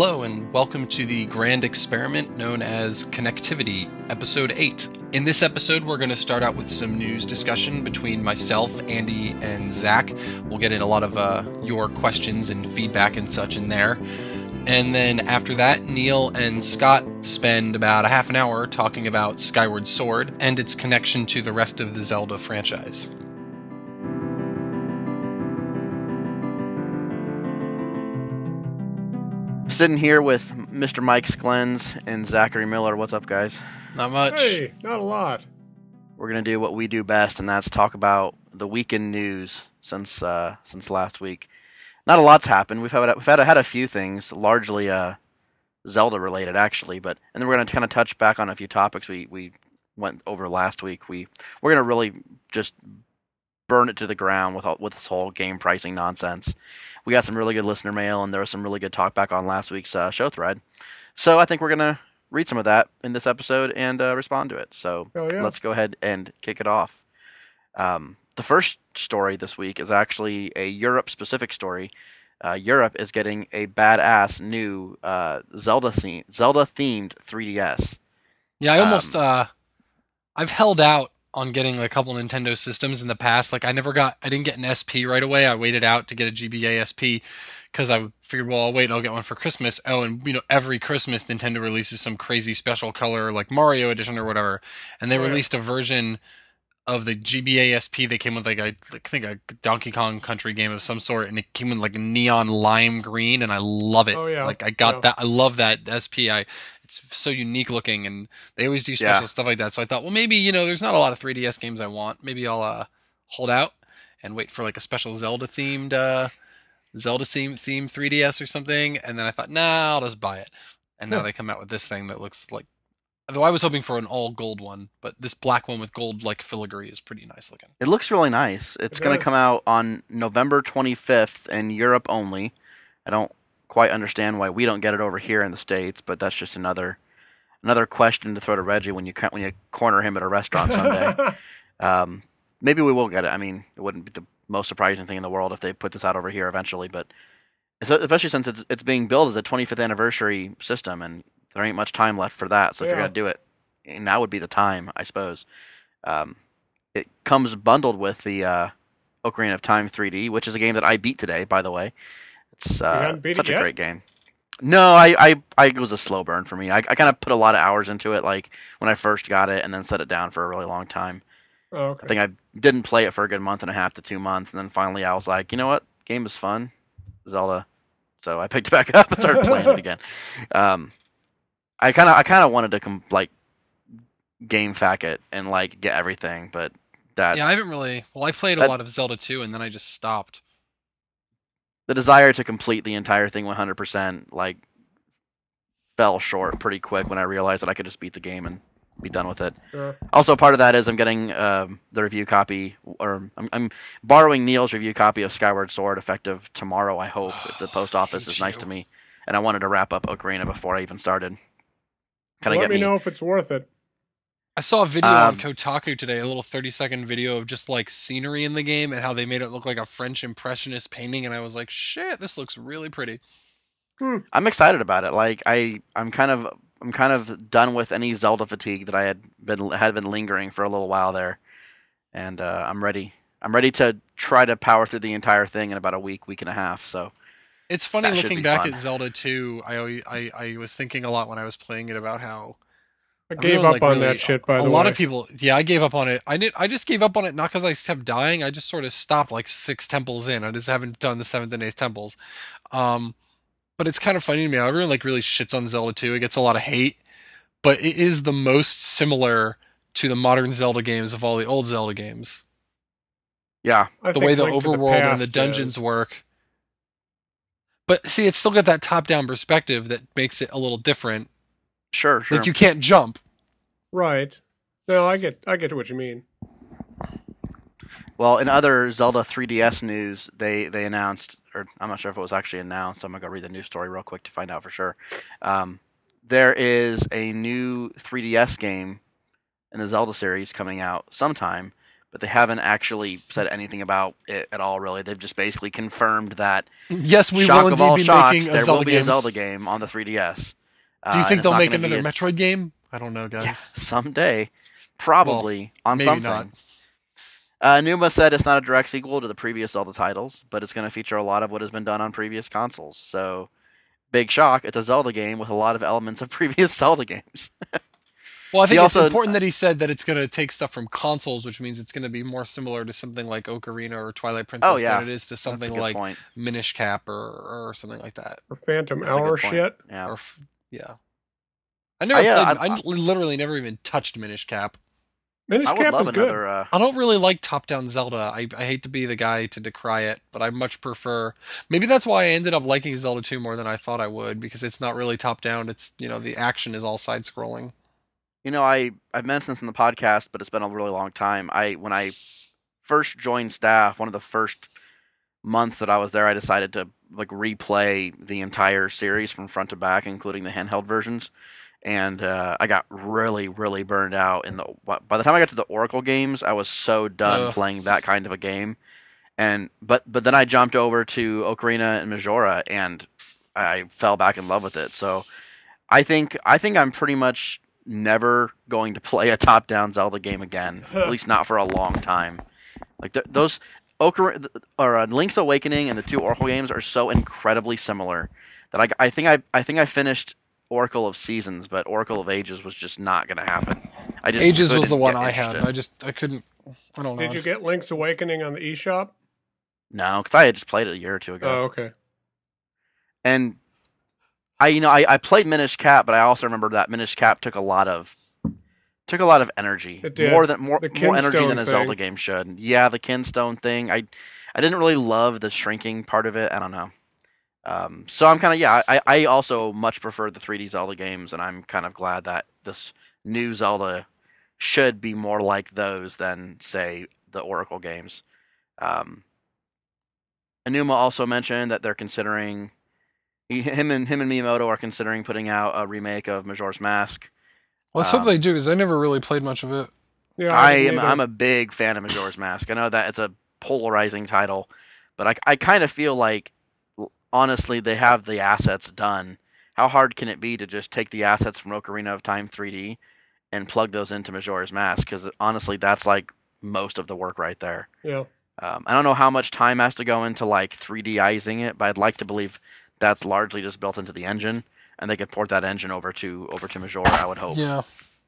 Hello, and welcome to the grand experiment known as Connectivity, Episode 8. In this episode, we're going to start out with some news discussion between myself, Andy, and Zach. We'll get in a lot of uh, your questions and feedback and such in there. And then after that, Neil and Scott spend about a half an hour talking about Skyward Sword and its connection to the rest of the Zelda franchise. Sitting here with Mr. Mike Sklens and Zachary Miller. What's up, guys? Not much. Hey, not a lot. We're gonna do what we do best, and that's talk about the weekend news since uh, since last week. Not a lot's happened. We've had we've had, had a few things, largely uh, Zelda related, actually. But and then we're gonna kind of touch back on a few topics we we went over last week. We we're gonna really just burn it to the ground with all, with this whole game pricing nonsense. We got some really good listener mail, and there was some really good talk back on last week's uh, show thread. So I think we're gonna read some of that in this episode and uh, respond to it. So Oh, yeah. let's go ahead and kick it off. Um, the first story this week is actually a Europe specific story. Uh, Europe is getting a badass new uh, Zelda theme, Zelda themed 3DS. Yeah, I almost Um, uh I've held out on getting a couple Nintendo systems in the past. Like I never got I didn't get an SP right away. I waited out to get a GBA SP cuz I figured well, I'll wait, and I'll get one for Christmas. Oh, and you know, every Christmas Nintendo releases some crazy special color like Mario edition or whatever. And they Oh, yeah. released a version of the GBA SP they came with like I think a Donkey Kong Country game of some sort and it came in like neon lime green and I love it. Oh, yeah. Like I got Yeah. that I love that SP. I it's so unique looking and they always do special Yeah. stuff like that. So I thought, well, maybe you know, there's not a lot of 3DS games I want. Maybe I'll uh, hold out and wait for like a special Zelda themed uh, Zelda theme themed 3DS or something. And then I thought, nah, I'll just buy it. And now Yeah. they come out with this thing that looks like. Though I was hoping for an all gold one, but this black one with gold like filigree is pretty nice looking. It looks really nice. It's It going to come out on November 25th in Europe only. I don't quite understand why we don't get it over here in the states, but that's just another another question to throw to Reggie when you when you corner him at a restaurant someday. Um, maybe we will get it. I mean, it wouldn't be the most surprising thing in the world if they put this out over here eventually, but especially since it's it's being billed as a 25th anniversary system, and there ain't much time left for that. So if you're gonna do it, now would be the time, I suppose. Um, it comes bundled with the uh, Ocarina of Time 3D, which is a game that I beat today, by the way. It's uh, haven't it such a great game. No, I, I, I it was a slow burn for me. I, I kind of put a lot of hours into it, like when I first got it, and then set it down for a really long time. oh, I think I didn't play it for a good month and a half to two months, and then finally I was like, you know what, game is fun, Zelda. So I picked it back up and started playing it again. Um, I kind of I kind of wanted to com- like game fack it and like get everything, but that Yeah, I haven't really. Well, I played a lot of Zelda 2 and then I just stopped. The desire to complete the entire thing 100% like fell short pretty quick when I realized that I could just beat the game and be done with it. Sure. Also, part of that is I'm getting um, the review copy, or I'm, I'm borrowing Neil's review copy of Skyward Sword effective tomorrow. I hope if the Oh, post office is nice to me, and I wanted to wrap up Ocarina before I even started. Kind of Let get me, me. know if it's worth it. I saw a video on Um, Kotaku today, a little 30 second video of just like scenery in the game and how they made it look like a French impressionist painting and I was like, "Shit, this looks really pretty." I'm excited about it. Like I, I'm kind of, I'm kind of done with any Zelda fatigue that I had been had been lingering for a little while there, and uh, I'm ready. I'm ready to try to power through the entire thing in about a week, week and a half. So It's funny looking back fun. at Zelda 2. I, I I was thinking a lot when I was playing it about how I gave up like, on really- that shit. By a the way, a lot way, of people. Yeah, I gave up on it. I did. I just gave up on it not because I kept dying. I just sort of stopped like six temples in. I just haven't done the seventh and eighth temples. Um, but it's kind of funny to me. Everyone like really shits on Zelda 2. It gets a lot of hate, but it is the most similar to the modern Zelda games of all the old Zelda games. yeah, I the way the Link to overworld and the dungeons is- work. But see, it's still got that top-down perspective that makes it a little different. Sure, sure. Like you can't jump. Right. No, I get, I get what you mean. Well, in other Zelda 3DS news, they they announced, or I'm not sure if it was actually announced. I'm gonna go read the news story real quick to find out for sure. Um, there is a new 3DS game in the Zelda series coming out sometime, but they haven't actually said anything about it at all. Really, they've just basically confirmed that Yes, we shock will of all indeed be shocks, making a there Zelda will be game. a Zelda game on the 3DS. Uh, Do you and think it's they'll make another a- Metroid game? I don't know, guys. Yeah, someday, probably on maybe something. not. Uh, Aonuma said it's not a direct sequel to the previous Zelda titles, but it's going to feature a lot of what has been done on previous consoles. So, big shock! It's a Zelda game with a lot of elements of previous Zelda games. Well, I He think it's also- important that he said that it's going to take stuff from consoles, which means it's going to be more similar to something like Ocarina or Twilight Princess Oh, yeah. than it is to something like point. Minish Cap or, or something like that. Or Phantom That's Hour shit. Yeah. Or f- yeah. I never I, uh, played. I- I, literally never even touched Minish Cap. Minish I Cap is good. another. Uh, I don't really like top-down Zelda. I, I hate to be the guy to decry it, but I much prefer. Maybe that's why I ended up liking Zelda 2 more than I thought I would because it's not really top-down. It's you know the action is all side-scrolling. you know, I I've mentioned this in the podcast, but it's been a really long time. I when I first joined staff, one of the first months that I was there, I decided to like replay the entire series from front to back, including the handheld versions. And uh, I got really, really burned out. In the by the time I got to the Oracle games, I was so done Ugh. playing that kind of a game. And but but then I jumped over to Ocarina and Majora, and I fell back in love with it. So I think I think I'm pretty much never going to play a top-down Zelda game again. at least not for a long time. Like th- those Ocarina or uh, Link's Awakening and the two Oracle games are so incredibly similar that I, I think I I think I finished Oracle of Seasons, but Oracle of Ages was just not going to happen. I just Ages was the one I had. interested. I just I couldn't. I don't know. Did you get Link's Awakening on the eShop? No, because I had just played it a year or two ago. Oh, okay. and I you know I, I played Minish Cap, but I also remember that Minish Cap took a lot of took a lot of energy, It did. more than more more energy than a Zelda game should. Yeah, the Kinstone thing. I I didn't really love the shrinking part of it. I don't know. Um, so I'm kind of yeah. I I also much prefer the 3D Zelda games, and I'm kind of glad that this new Zelda should be more like those than say the Oracle games. Um, Aonuma also mentioned that they're considering he, him and him and Miyamoto are considering putting out a remake of Majora's Mask. Let's hope um, they do because I never really played much of it. Yeah, I didn't am either. I'm a big fan of Majora's Mask. I know that it's a polarizing title, but I I kind of feel like honestly they have the assets done. How hard can it be to just take the assets from Ocarina of Time 3D and plug those into Majora's Mask? Because honestly, that's like most of the work right there. Yeah. Um, I don't know how much time has to go into like 3Dizing it, but I'd like to believe that's largely just built into the engine, and they could port that engine over to over to Majora. I would hope. Yeah.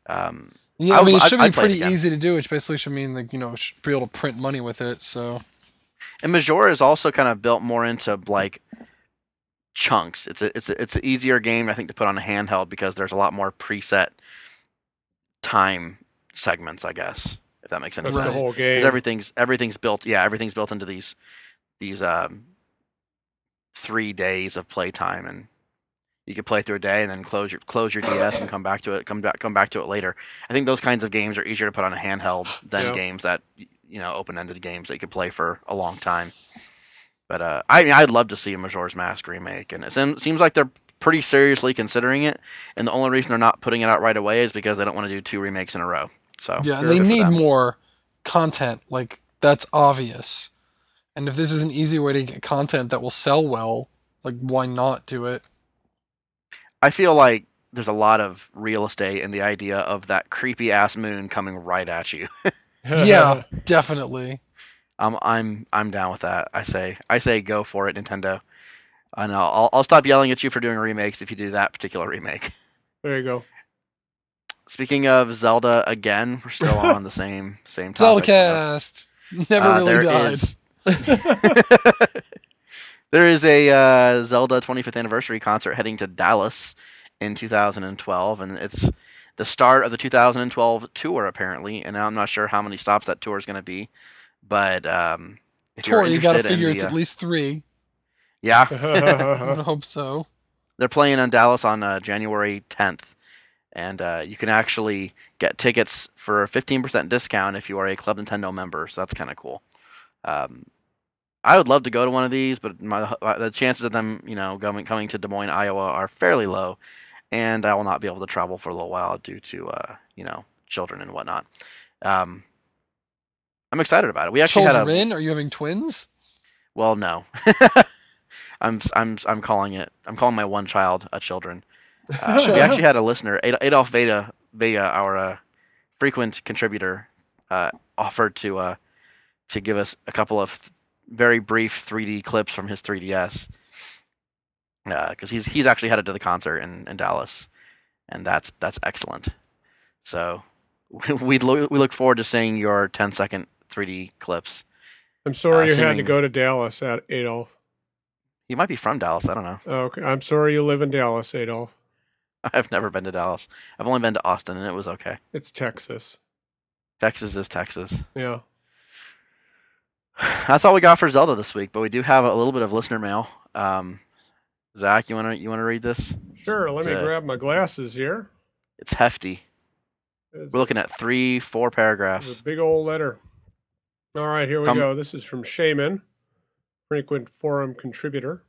Um, Yeah, I I, mean, it should I'd- be I'd pretty easy to do, which basically should mean like you know should be able to print money with it. So and Majora is also kind of built more into like chunks. It's a, it's a, it's an easier game I think to put on a handheld because there's a lot more preset time segments, I guess, if that makes any That's Right. the sense. whole 'Cause game. everything's everything's built. Yeah, everything's built into these these um three days of playtime, and you could play through a day and then close your close your DS and come back to it. Come back come back to it later. I think those kinds of games are easier to put on a handheld than Yeah. games that you know open ended games that you could play for a long time. But uh, I mean, I'd love to see a Majora's Mask remake, and it seem- seems like they're pretty seriously considering it. And the only reason they're not putting it out right away is because they don't want to do two remakes in a row. So yeah, they need more content. Like that's obvious. And if this is an easy way to get content that will sell well, like why not do it? I feel like there's a lot of real estate in the idea of that creepy ass moon coming right at you. yeah, definitely. I'm I'm I'm down with that. I say I say go for it, Nintendo. And I'll I'll- I'll stop yelling at you for doing remakes if you do that particular remake. There you go. Speaking of Zelda, again, we're still on the same same topic. Zelda topic. cast never Uh, really there died. Is- there is a uh, Zelda 25th anniversary concert heading to Dallas in 2012, and it's the start of the 2012 tour apparently. And I'm not sure how many stops that tour is going to be, but um, if you're Tour, you got to figure the, it's uh, at least three. yeah, I hope so. they're playing in Dallas on uh, January 10th, and uh, you can actually get tickets for a 15% discount if you are a Club Nintendo member. So that's kind of cool. Um, I would love to go to one of these, but my uh, the chances of them, you know, going coming to Des Moines, Iowa, are fairly low, and I will not be able to travel for a little while due to, uh, you know, children and whatnot. Um, I'm excited about it. We actually had a Children? Are you having twins? well, no. I'm I'm I'm calling it. I'm calling my one child a children. Uh, we actually had a listener, Ad- Adolf Vega, Vega, our uh, frequent contributor, uh, offered to uh, to give us a couple of very brief 3D clips from his 3DS because he's he's actually headed to the concert in, in Dallas, and that's that's excellent. So we lo- we look forward to seeing your 10 second 3D clips. I'm sorry Uh, you had to go to Dallas, Ad- Adolf. You might be from Dallas. I don't know. Okay, I'm sorry you live in Dallas, Adolf. I've never been to Dallas. I've only been to Austin, and it was okay. It's Texas. Texas is Texas. Yeah. That's all we got for Zelda this week, but we do have a little bit of listener mail. Um, Zach, you wanna you wanna read this? Sure. Let me It's, uh, grab my glasses here. It's hefty. There's We're looking at three, four paragraphs. a big old letter. All right, here we Come- go. This is from Shaman, frequent forum contributor.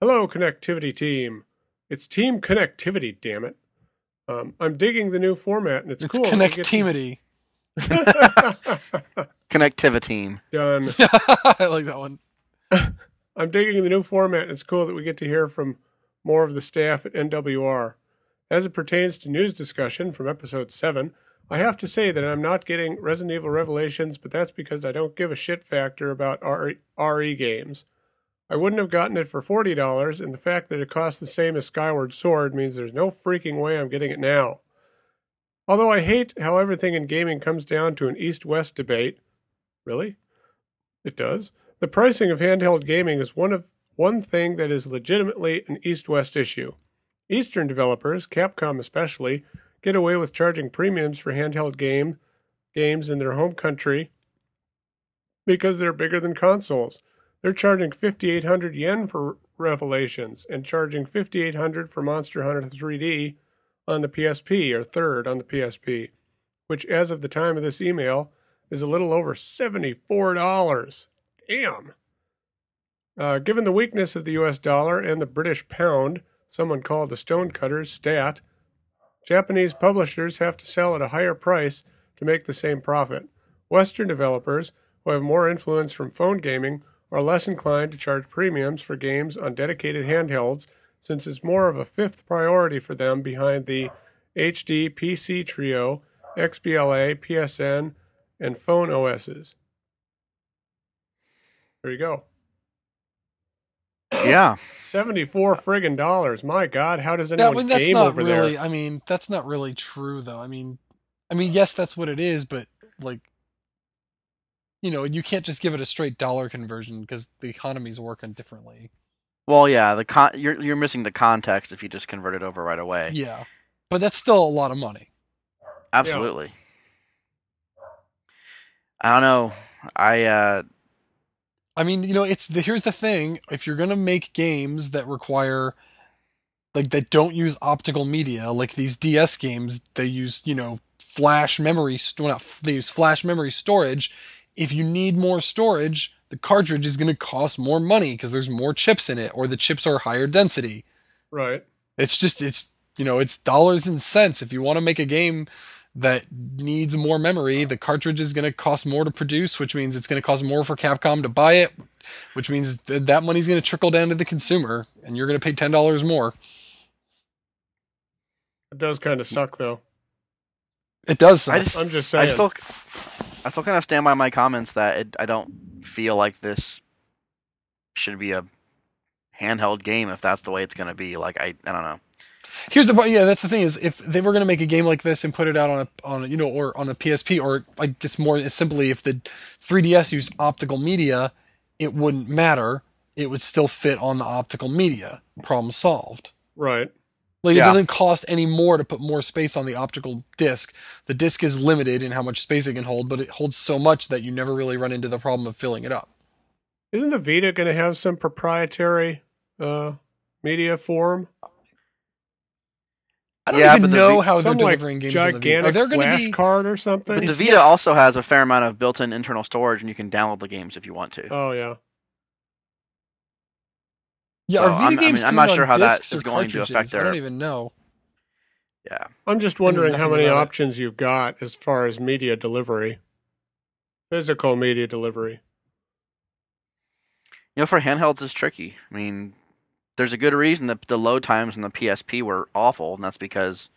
Hello, connectivity team. It's team connectivity, damn it. Um, I'm digging the new format, and it's, It's cool. that we get to- connectivity. Connectivity. Done. I like that one. I'm digging the new format. It's cool that we get to hear from more of the staff at NWR. As it pertains to news discussion from episode 7, I have to say that I'm not getting Resident Evil Revelations, but that's because I don't give a shit factor about RE, RE games. I wouldn't have gotten it for $40, and the fact that it costs the same as Skyward Sword means there's no freaking way I'm getting it now. Although I hate how everything in gaming comes down to an east west debate. Really? It does. The pricing of handheld gaming is one of one thing that is legitimately an east-west issue. Eastern developers, Capcom especially, get away with charging premiums for handheld game games in their home country because they're bigger than consoles. They're charging 5800 yen for Revelations and charging 5800 for Monster Hunter 3D on the PSP or third on the PSP, which as of the time of this email is a little over $74. Damn. Uh, given the weakness of the US dollar and the British pound, someone called the Stonecutters stat, Japanese publishers have to sell at a higher price to make the same profit. Western developers, who have more influence from phone gaming, are less inclined to charge premiums for games on dedicated handhelds since it's more of a fifth priority for them behind the HD PC Trio, XBLA, PSN, and phone OSs. There you go. Yeah. 74 friggin' dollars. My God, how does That, anyone well, that's game not over really. there? I mean, that's not really true, though. I mean, I mean, yes, that's what it is, but like, you know, you can't just give it a straight dollar conversion because the economy's working differently. Well, yeah. The con- you're you're missing the context if you just convert it over right away. Yeah, but that's still a lot of money. Absolutely. I don't know. I uh I mean, you know, it's the, here's the thing: if you're gonna make games that require, like, that don't use optical media, like these DS games, they use, you know, flash memory. st- Well, not f- they use flash memory storage. If you need more storage, the cartridge is gonna cost more money because there's more chips in it, or the chips are higher density. Right. It's just, it's, you know, it's dollars and cents. If you want to make a game that needs more memory, the cartridge is going to cost more to produce, which means it's going to cost more for Capcom to buy it, which means th- that money's going to trickle down to the consumer, and you're going to pay ten dollars more. It does kind of suck, though. It does. I Suck. just I'm just I saying. still I still kind of stand by my comments that it, I don't feel like this should be a handheld game if that's the way it's going to be. Like I I don't know. Here's the point. Yeah, that's the thing is, if they were going to make a game like this and put it out on a on a, you know or on a PSP or I guess more simply, if the 3DS used optical media, it wouldn't matter. It would still fit on the optical media. Problem solved. right. Like it doesn't cost any more to put more space on the optical disc. The disc is limited in how much space it can hold, but it holds so much that you never really run into the problem of filling it up. Isn't the Vita going to have some proprietary uh, media form? I don't Yeah, even but the know how they're some like delivering games on the Vita. gigantic Are there going to flash be? card or something? But the Vita yeah. also has a fair amount of built-in internal storage, and you can download the games if you want to. oh yeah. Yeah, So, are Vita I'm- I games mean, I'm coming not sure how that discs is or going to cartridges? affect I don't even know. Yeah. I'm just wondering how many about it. options you've got as far as media delivery. physical media delivery. You know, for handhelds is tricky. I mean, there's a good reason that the load times on the PSP were awful, and that's because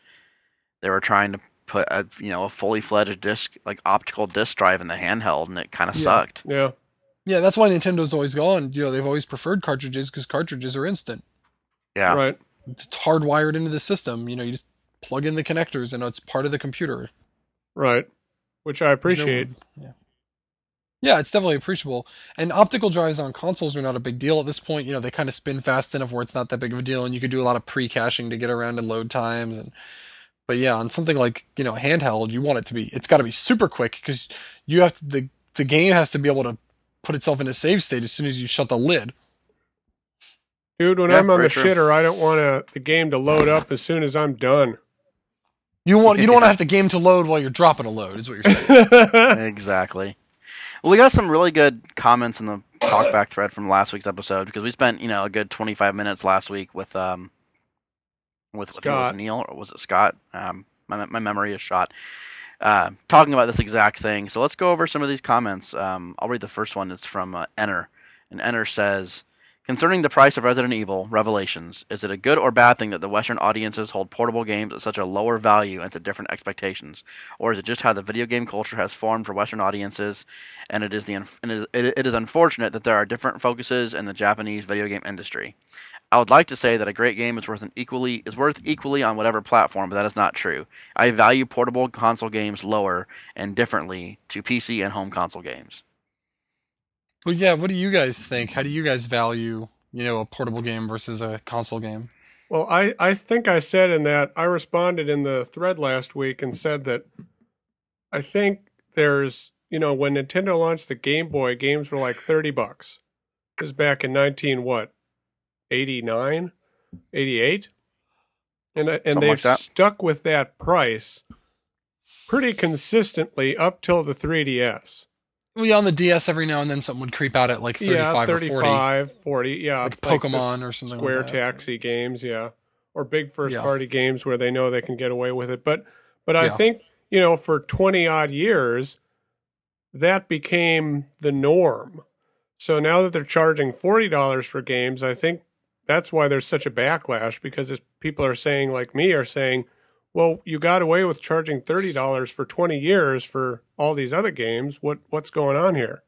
they were trying to put a you know a fully fledged disc like optical disc drive in the handheld, and it kind of Yeah. sucked. Yeah. Yeah, that's why Nintendo's always gone. You know, they've always preferred cartridges because cartridges are instant. Yeah, Right. It's hardwired into the system. You know, you just plug in the connectors and it's part of the computer. Right. Which I There's no- appreciate. yeah. Yeah, it's definitely appreciable. And optical drives on consoles are not a big deal at this point. You know, they kind of spin fast enough where it's not that big of a deal, and you could do a lot of pre-caching to get around in load times. And but yeah, on something like you know handheld, you want it to be. It's got to be super quick because you have to, the the game has to be able to put itself in a save state as soon as you shut the lid. Dude, when Yeah, I'm on the true. shitter, I don't want to, the game to load up as soon as I'm done. You want you don't want to have the game to load while you're dropping a load, is what you're saying. exactly. Well, we got some really good comments in the talkback thread from last week's episode because we spent you know a good 25 minutes last week with um with it was Neil or was it Scott? Um, my my memory is shot. Uh, talking about this exact thing. So let's go over some of these comments. Um, I'll read the first one. It's from uh, Enter, and Enter says. Concerning the price of Resident Evil Revelations, is it a good or bad thing that the Western audiences hold portable games at such a lower value and to different expectations? Or is it just how the video game culture has formed for Western audiences and it is the and it is, it, is unfortunate that there are different focuses in the Japanese video game industry. I would like to say that a great game is worth equally is worth equally on whatever platform, but that is not true. I value portable console games lower and differently to PC and home console games. Well, yeah. What do you guys think? How do you guys value you know a portable game versus a console game? Well, I, I think I said in that, I responded in the thread last week and said that I think there's, you know, when Nintendo launched the Game Boy, games were like 30 bucks. This is back in 19, what, 89, 88? And, uh, and Something they've like stuck with that price pretty consistently up till the 3DS. Yeah, on the DS, every now and then something would creep out at like 35 yeah, or 40. 40, yeah. Like this Pokemon or something like Square that. Taxi games, yeah. Or big first Yeah. party games where they know they can get away with it. But but I Yeah. think, you know, for 20 odd years that became the norm. So now that they're charging $40 for games, I think that's why there's such a backlash because people are saying like me are saying, well, you got away with charging $30 for 20 years for all these other games. What what's going on here?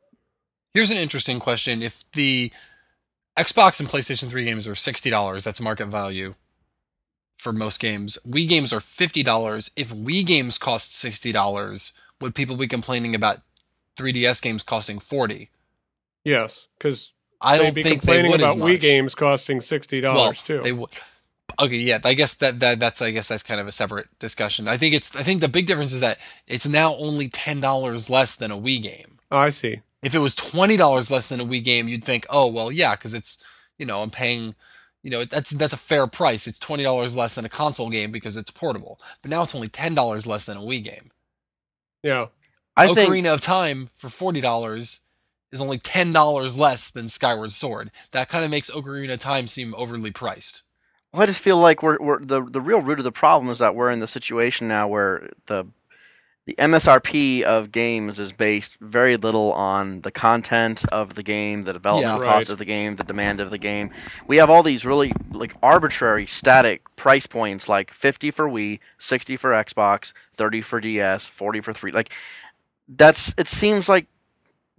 Here's an interesting question. If the Xbox and PlayStation 3 games are $60, that's market value for most games. Wii games are $50. If Wii games cost $60, would people be complaining about 3DS games costing 40? Yes, cuz I don't be think they complaining would about Wii games costing sixty well, dollars too. They would. Okay, yeah, I guess that, that that's I guess that's kind of a separate discussion. I think it's I think the big difference is that it's now only ten dollars less than a Wii game. Oh, I see. If it was twenty dollars less than a Wii game, you'd think, oh well, yeah, because it's you know I'm paying, you know that's that's a fair price. It's twenty dollars less than a console game because it's portable. But now it's only ten dollars less than a Wii game. Yeah, I think Ocarina of Time for forty dollars is only ten dollars less than Skyward Sword. That kind of makes Ocarina of Time seem overly priced. Well, I just feel like we're, we're the the real root of the problem is that we're in the situation now where the the MSRP of games is based very little on the content of the game, the development Yeah. cost Right. of the game, the demand of the game. We have all these really like arbitrary static price points like 50 for Wii, 60 for Xbox, 30 for DS, 40 for 3. Like that's it seems like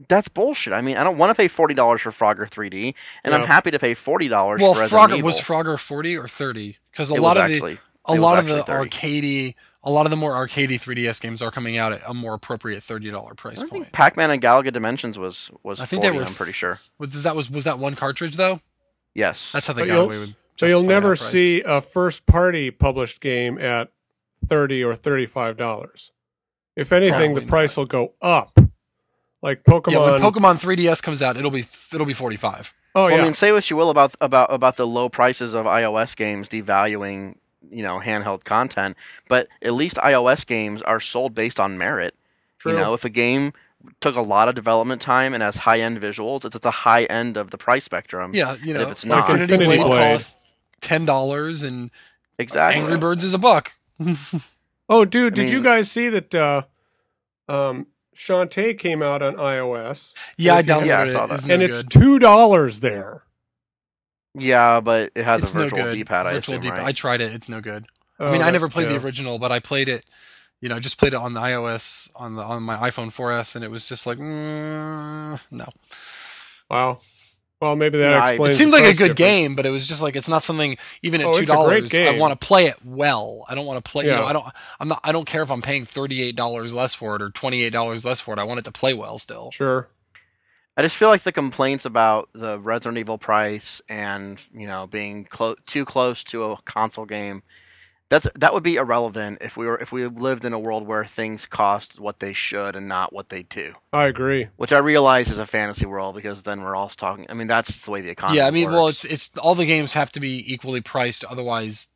that's bullshit. I mean, I don't want to pay forty dollars for Frogger 3D, and I'm happy to pay forty dollars Well, for Frogger Evil. was Frogger forty or thirty? Because a It lot was of the actually, a lot of the 30. arcadey, a lot of the more arcadey 3DS games are coming out at a more appropriate thirty dollar price I point. Pac-Man and Galaga Dimensions was was I think 40, they were. I'm pretty sure. Was that was was that one cartridge though? Yes. That's how they But got away with. so you'll never see a first party published game at thirty or thirty five dollars. If anything, Probably the price not. will go up. Like Pokemon. Yeah, when Pokemon 3DS comes out, it'll be it'll be forty five. oh well, yeah, I mean, say what you will about about about the low prices of iOS games devaluing, you know, handheld content, but at least iOS games are sold based on merit. true. You know, if a game took a lot of development time and has high-end visuals, it's at the high end of the price spectrum. Yeah, you And know, if it's like not- Infinity, Infinity Blade, Blade. costs ten dollars, and Exactly. Angry Birds is a buck. oh, dude, I did you guys see that? Uh, um, Shantae came out on iOS, Yeah, I downloaded Yeah, I it. saw that. It's no and it's two dollars there. Yeah, but it has It's a no virtual good. D-pad. I assume, D-pad. right? I tried it. It's no good. Oh, I mean, I never played yeah. the original, but I played it. You know, I just played it on the iOS on the on my iPhone 4S, and it was just like, mm, no. Wow. Well, maybe that No, I- It explains. It seemed like a good difference. game, but it was just like it's not something. Even at Oh, two it's a great dollars, I want to play it well. I don't want to play. You Yeah. know, I don't. I'm not. I don't care if I'm paying thirty eight dollars less for it or twenty eight dollars less for it. I want it to play well still. Sure. I just feel like the complaints about the Resident Evil price and you know being clo- too close to a console game, that's that would be irrelevant if we were if we lived in a world where things cost what they should and not what they do. I agree. Which I realize is a fantasy world because then we're all talking. I mean, that's the way the economy. yeah, I mean, well, it's it's all the games have to be equally priced. Otherwise,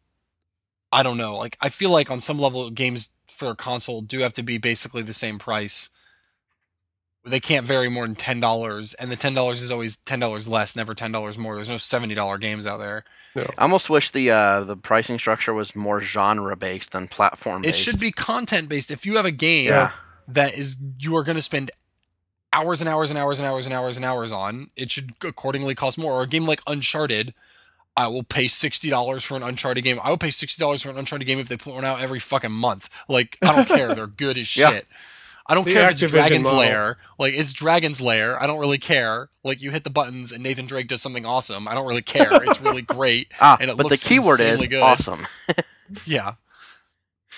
I don't know. Like I feel like on some level, games for a console do have to be basically the same price. They can't vary more than ten dollars, and the ten dollars is always ten dollars less, never ten dollars more. There's no seventy dollar games out there. I almost wish the uh, the pricing structure was more genre based than platform It should be content based. If you have a game Yeah. that is you are going to spend hours and hours and hours and hours and hours and hours on, it should accordingly cost more. Or a game like Uncharted, I will pay sixty dollars for an Uncharted game. I will pay sixty dollars for an Uncharted game if they put one out every fucking month. Like I don't care, they're good as Yeah. Shit. I don't The care if it's Dragon's model. Lair. Like it's Dragon's Lair. I don't really care. Like you hit the buttons and Nathan Drake does something awesome. I don't really care. It's really great. Ah, and it but the keyword is good. awesome. Yeah.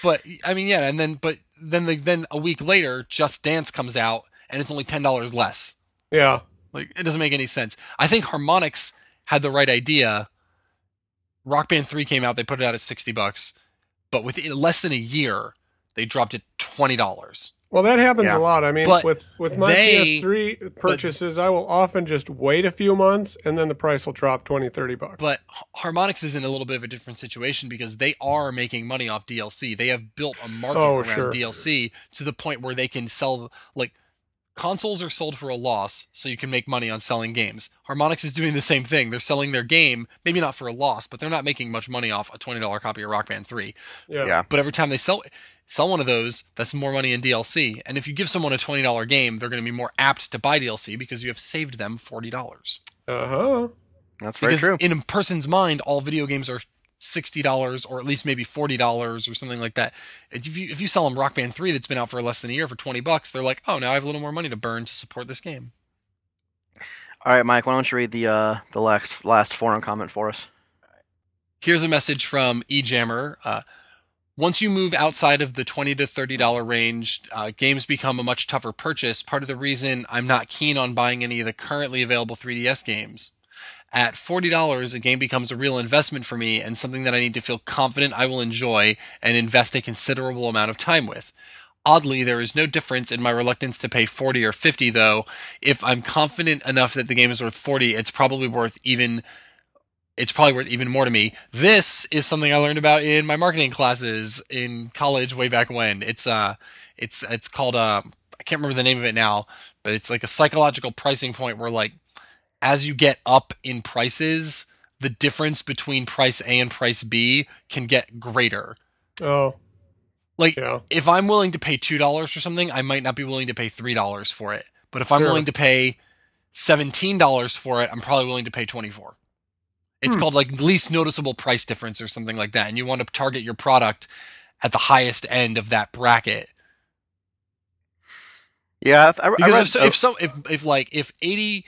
But I mean, yeah, and then but then the, then a week later, Just Dance comes out and it's only ten dollars less. Yeah. Like it doesn't make any sense. I think Harmonix had the right idea. Rock Band Three came out; they put it out at sixty bucks, but within less than a year, they dropped it twenty dollars. Well, that happens Yeah. a lot. I mean, But with with my they- PS3 purchases, I will often just wait a few months and then the price will drop 20, 30 bucks. But H- Harmonix is in a little bit of a different situation because they are making money off DLC. They have built a market Oh, around sure. DLC to the point where they can sell like consoles are sold for a loss, so you can make money on selling games. Harmonix is doing the same thing. They're selling their game, maybe not for a loss, but they're not making much money off a twenty dollar copy of Rock Band Three. yeah. yeah. But every time they sell sell one of those, that's more money in DLC. And if you give someone a twenty dollar game, they're going to be more apt to buy DLC because you have saved them forty dollars. Uh huh. That's very Because true. in a person's mind, all video games are sixty dollars or at least maybe forty dollars or something like that. If you if you sell them Rock Band Three that's been out for less than a year for twenty bucks, they're like, oh, now I have a little more money to burn to support this game. All right, Mike, why don't you read the uh, the last last forum comment for us? Here's a message from eJammer. Uh, once you move outside of the twenty to thirty dollar range, uh, games become a much tougher purchase. Part of the reason I'm not keen on buying any of the currently available 3DS games. At forty dollars, a game becomes a real investment for me and something that I need to feel confident I will enjoy and invest a considerable amount of time with. Oddly, there is no difference in my reluctance to pay 40 or 50 though. If I'm confident enough that the game is worth 40, it's probably worth even it's probably worth even more to me. This is something I learned about in my marketing classes in college way back when. It's uh it's it's called uh I can't remember the name of it now, but it's like a psychological pricing point where like as you get up in prices, the difference between price A and price B can get greater. Oh, Like yeah. if I'm willing to pay two dollars for something, I might not be willing to pay three dollars for it. But if I'm Sure. willing to pay seventeen dollars for it, I'm probably willing to pay twenty four. It's Hmm. called like least noticeable price difference or something like that, and you want to target your product at the highest end of that bracket. Yeah, I, I, I Because read, if so, if so if if like if eighty,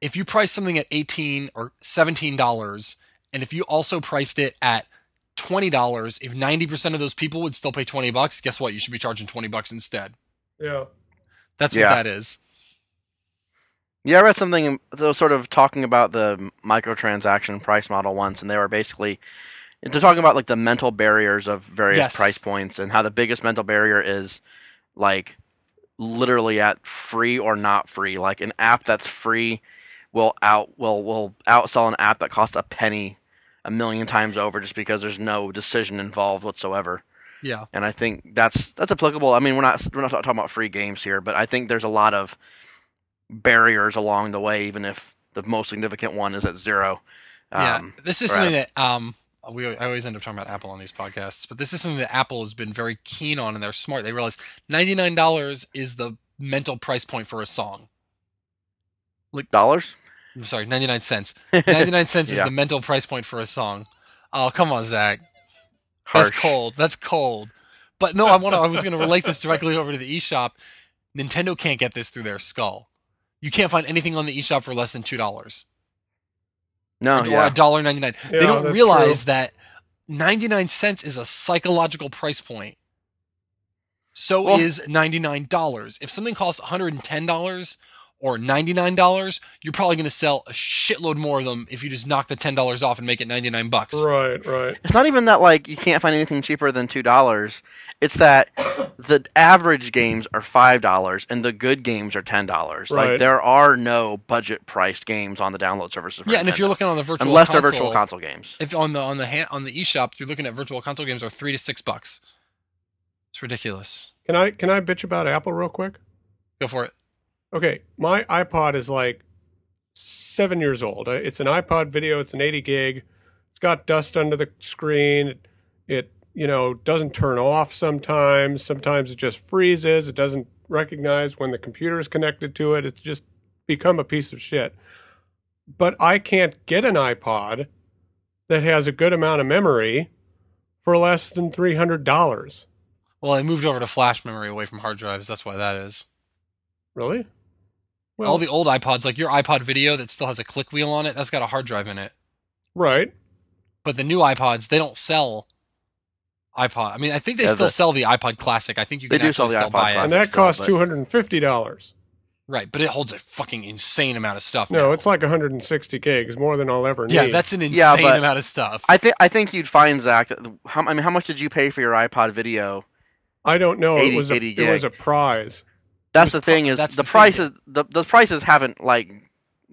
if you price something at eighteen or seventeen dollars, and if you also priced it at twenty dollars, if ninety percent of those people would still pay twenty bucks, guess what? You should be charging twenty bucks instead. Yeah. That's Yeah. what that is. Yeah, I read something that was sort of talking about the microtransaction price model once, and they were basically they're talking about like the mental barriers of various Yes. price points and how the biggest mental barrier is like literally at free or not free. Like an app that's free will out will will outsell an app that costs a penny a million times over just because there's no decision involved whatsoever. Yeah. and I think that's that's applicable. I mean, we're not we're not talking about free games here, but I think there's a lot of barriers along the way, even if the most significant one is at zero. Yeah. Um, This is something at that um we I always end up talking about Apple on these podcasts, but this is something that Apple has been very keen on, and they're smart. They realize ninety nine dollars is the mental price point for a song. Like Dollars? I'm sorry, ninety nine cents. Ninety nine cents is the mental price point for a song. Oh come on, Zach. That's cold. That's cold. But no, I want to. I was going to relate this directly over to the eShop. Nintendo can't get this through their skull. You can't find anything on the eShop for less than two dollars No, or yeah. a dollar ninety nine. they don't realize true. that ninety nine cents is a psychological price point. So Well- is ninety nine dollars. If something costs one hundred and ten dollars or ninety nine dollars, you're probably going to sell a shitload more of them if you just knock the ten dollars off and make it ninety nine bucks. Right, right. It's not even that like you can't find anything cheaper than two dollars. It's that the average games are five dollars and the good games are ten dollars. Right. Like there are no budget priced games on the download services. For Yeah, and if you're looking on the virtual unless console, they're virtual console games. If on the on the ha- on the eShop, you're looking at virtual console games are three to six bucks. It's ridiculous. Can I can I bitch about Apple real quick? Go for it. Okay, my iPod is like seven years old. Uh, It's an iPod video. It's an 80 gig. It's got dust under the screen. It, it you know doesn't turn off sometimes. Sometimes it just freezes. It doesn't recognize when the computer is connected to it. It's just become a piece of shit. But I can't get an iPod that has a good amount of memory for less than three hundred dollars. Well, I moved over to flash memory away from hard drives. That's why that is. Really? All the old iPods, like your iPod video that still has a click wheel on it, that's got a hard drive in it. right. But the new iPods, they don't sell iPod. I mean, I think they Yeah, still the- sell the iPod Classic. I think you They can do sell actually the still iPod buy it, and that costs two hundred and fifty dollars. Right, but it holds a fucking insane amount of stuff. No, now. it's like 160 gigs, more than I'll ever need. yeah, that's an insane Yeah, amount of stuff. I think I think you'd find Zach. How, I mean, how much did you pay for your iPod video? I don't know. 80 it was a, 80 it was a prize. That's was the thing pro- is that's the the thing. prices. The the prices haven't like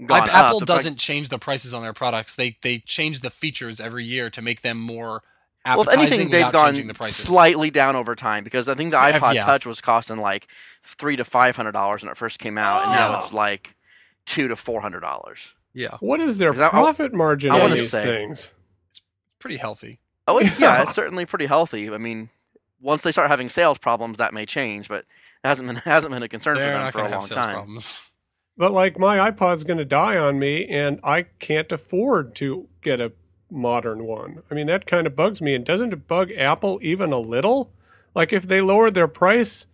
gone I- up. Apple The price- doesn't change the prices on their products. They they change the features every year to make them more Well, if anything, they've without gone changing the prices. slightly down over time because I think the So, iPod yeah. Touch was costing like three to five hundred dollars when it first came out, and now Oh. it's like two to four hundred dollars. yeah, What is their I- I- profit margin I on these say- things? It's pretty healthy. Oh, it's, yeah, Yeah. it's certainly pretty healthy. I mean, once they start having sales problems, that may change, but it hasn't been hasn't been a concern for They're them for a going have long time. problems. But like my iPod's going to die on me, and I can't afford to get a modern one. I mean, that kind of bugs me. And doesn't it bug Apple even a little? Like if they lowered their price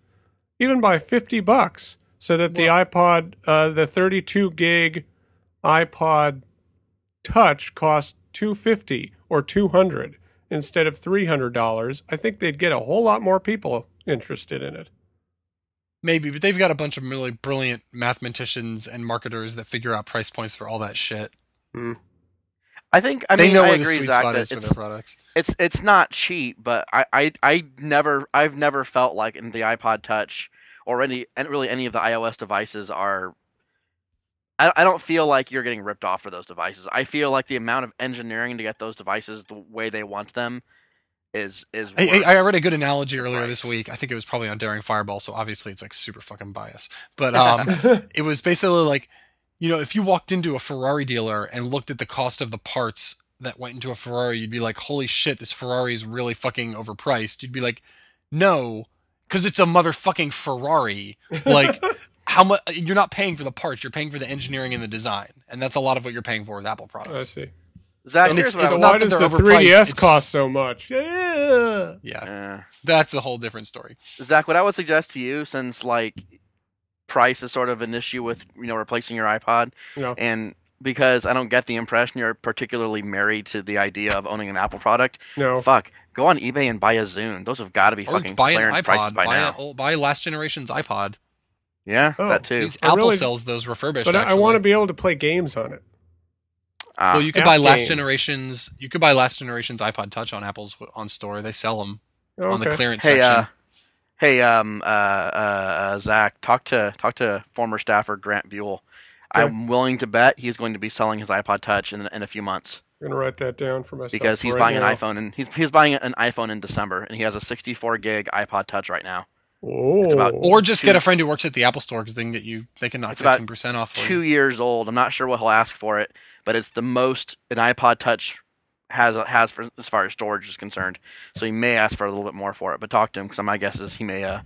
even by 50 bucks, so that the iPod, uh, the 32 gig iPod Touch cost 250 or 200 instead of $300, I think they'd get a whole lot more people interested in it. Maybe, but they've got a bunch of really brilliant mathematicians and marketers that figure out price points for all that shit. Hmm. I think I they mean know I where the agree, sweet Zach, spot that is for it's, their products. it's it's not cheap, but I, I I never I've never felt like in the iPod Touch or any and really any of the iOS devices are. I, I don't feel like you're getting ripped off for those devices. I feel like the amount of engineering to get those devices the way they want them is is. I, I I read a good analogy earlier Right. this week. I think it was probably on Daring Fireball, so obviously it's like super fucking bias. But um, it was basically like, you know, if you walked into a Ferrari dealer and looked at the cost of the parts that went into a Ferrari, you'd be like, holy shit, this Ferrari is really fucking overpriced. You'd be like, no, because it's a motherfucking Ferrari. Like, how much? You're not paying for the parts. You're paying for the engineering and the design, and that's a lot of what you're paying for with Apple products I see. Zach, and here's it's- it's not why that does the 3DS it's- cost so much? Yeah. Yeah, that's a whole different story. Zach, what I would suggest to you, since like price is sort of an issue with you know replacing your iPod, Yeah. and because I don't get the impression you're particularly married to the idea of owning an Apple product, No. fuck, go on eBay and buy a Zune. Those have got to be Or fucking buy an clearance prices iPod. by Buy, now. a, old- buy last generation's iPod. yeah, Oh, that too. Apple really- sells those refurbished. But I, I want to be able to play games on it. Well, you could App buy last generations. You could buy last generation's iPod Touch on Apple's on store. They sell them on the clearance hey, section. uh, hey, um, uh, uh, uh, Zach, talk to talk to former staffer Grant Buell. Okay. I'm willing to bet he's going to be selling his iPod Touch in, in a few months. I'm gonna write that down for myself. because he's right buying now. an iPhone and he's he's buying an iPhone in December and he has a 64 gig iPod Touch right now. Oh, or just two- get a friend who works at the Apple store because they can get you. They can knock fifteen percent off. For Two you. years old. I'm not sure what he'll ask for it, but it's the most an iPod Touch has has for as far as storage is concerned. So he may ask for a little bit more for it. But talk to him because my guess is he may uh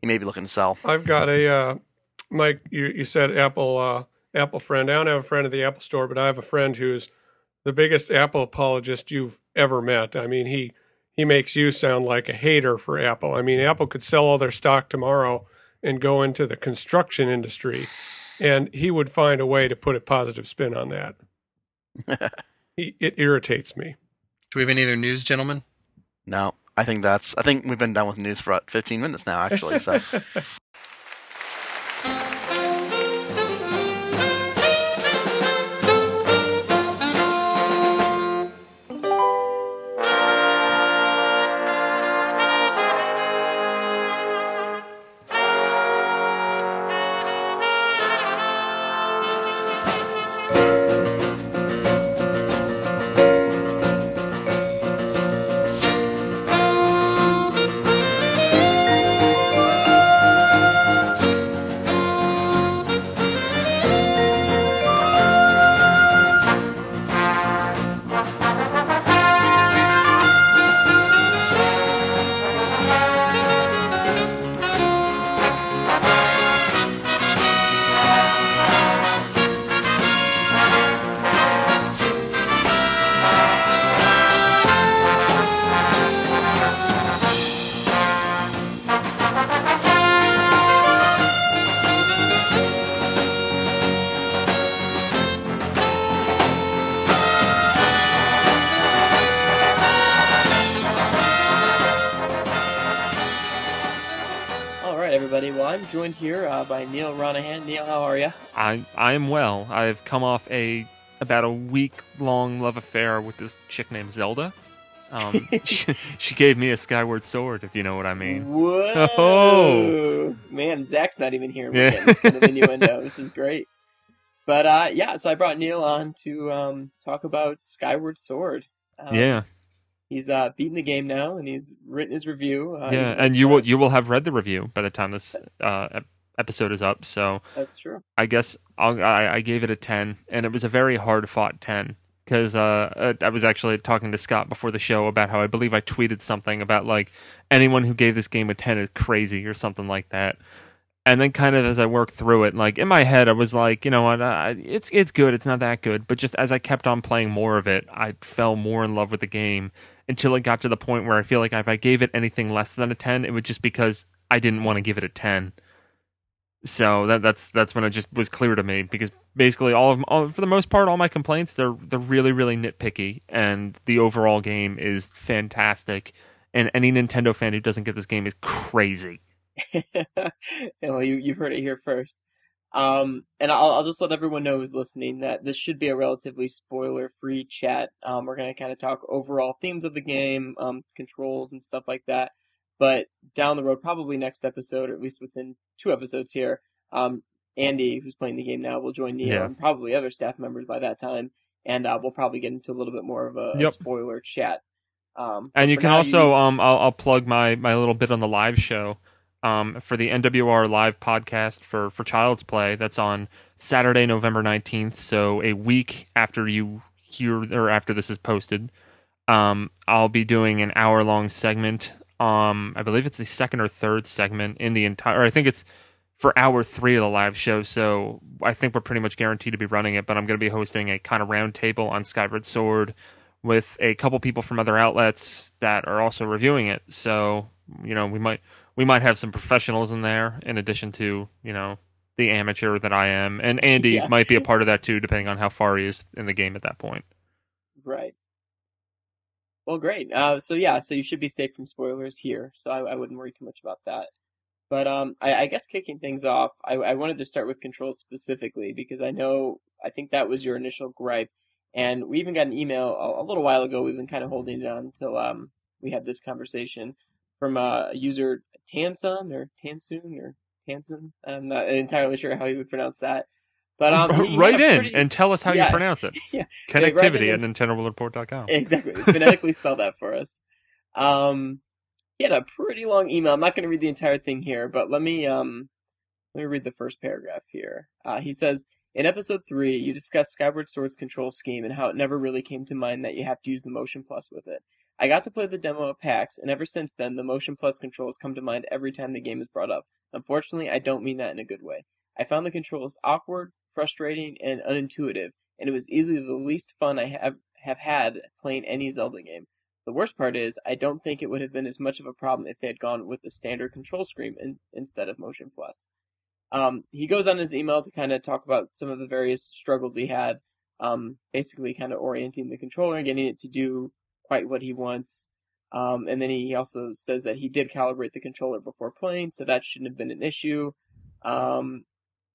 he may be looking to sell. I've got a uh, Mike. You you said Apple uh, Apple friend. I don't have a friend at the Apple store, but I have a friend who's the biggest Apple apologist you've ever met. I mean, he he makes you sound like a hater for Apple. I mean, Apple could sell all their stock tomorrow and go into the construction industry, and he would find a way to put a positive spin on that. he, it irritates me. Do we have any other news, gentlemen? No, I think that's. I think we've been done with news for what, 15 minutes now, actually. So come off a about a week long love affair with this chick named Zelda. Um, she, she gave me a Skyward Sword, if you know what I mean. Whoa! Oh. Man, Zach's not even here. Yeah. Yeah. This kind of innuendo. this is great. But uh, yeah, so I brought Neil on to um, talk about Skyward Sword. Um, Yeah, He's uh, beaten the game now, and he's written his review. Uh, yeah, and you will you will have read the review by the time this uh, episode is up. So That's true. I guess I'll, I I gave it a ten, and it was a very hard fought ten because uh, uh, I was actually talking to Scott before the show about how I believe I tweeted something about like anyone who gave this game a ten is crazy or something like that. And then kind of as I worked through it, like in my head, I was like, you know what, uh, it's it's good, it's not that good. But just as I kept on playing more of it, I fell more in love with the game until it got to the point where I feel like if I gave it anything less than a ten, it was just because I didn't want to give it a ten. So that that's that's when it just was clear to me because basically all of all, for the most part all my complaints they're they're really really nitpicky and the overall game is fantastic and any Nintendo fan who doesn't get this game is crazy. well, you you've heard it here first. Um, and I'll I'll just let everyone know who's listening that this should be a relatively spoiler-free chat. Um, we're gonna kind of talk overall themes of the game, um, controls and stuff like that. But down the road, probably next episode, or at least within two episodes here, um, Andy, who's playing the game now, will join Neil Yeah. and probably other staff members by that time, and uh, we'll probably get into a little bit more of a, Yep. spoiler chat. Um, And you can also um I'll I'll plug my my little bit on the live show um for the NWR live podcast for for Child's Play that's on Saturday November 19th so a week after you hear or after this is posted um I'll be doing an hour long segment um I believe it's the second or third segment in the entire or I think it's for hour 3 of the live show so I think we're pretty much guaranteed to be running it but I'm going to be hosting a kind of round table on Skyward Sword with a couple people from other outlets that are also reviewing it. So, you know, we might we might have some professionals in there in addition to, you know, the amateur that I am. And Andy Yeah. might be a part of that too, depending on how far he is in the game at that point. Right. Well, great. Uh, so yeah, so you should be safe from spoilers here. So I, I wouldn't worry too much about that. But um, I, I guess kicking things off, I, I wanted to start with controls specifically because I know I think that was your initial gripe, and we even got an email a, a little while ago. We've been kind of holding it on until um we had this conversation from uh, a user Tansun or Tansun or Tansun. I'm not entirely sure how you would pronounce that. But um, Write in pretty- and tell us how Yeah. you pronounce it. Yeah. Connectivity at NintendoWorldReport.com. Exactly. Phonetically spell that for us. Um, he had a pretty long email. I'm not going to read the entire thing here, but let me um, let me read the first paragraph here. Uh, he says, In episode 3, you discussed Skyward Sword's control scheme and how it never really came to mind that you have to use the Motion Plus with it. I got to play the demo at PAX, and ever since then, the Motion Plus controls come to mind every time the game is brought up. Unfortunately, I don't mean that in a good way. I found the controls awkward, frustrating, and unintuitive, and it was easily the least fun I have, have had playing any Zelda game. The worst part is, I don't think it would have been as much of a problem if they had gone with the standard control scheme in, instead of Motion Plus. Um, he goes on his email to kind of talk about some of the various struggles he had, um, basically kind of orienting the controller and getting it to do quite what he wants. Um, and then he also says that he did calibrate the controller before playing, so that shouldn't have been an issue. Um,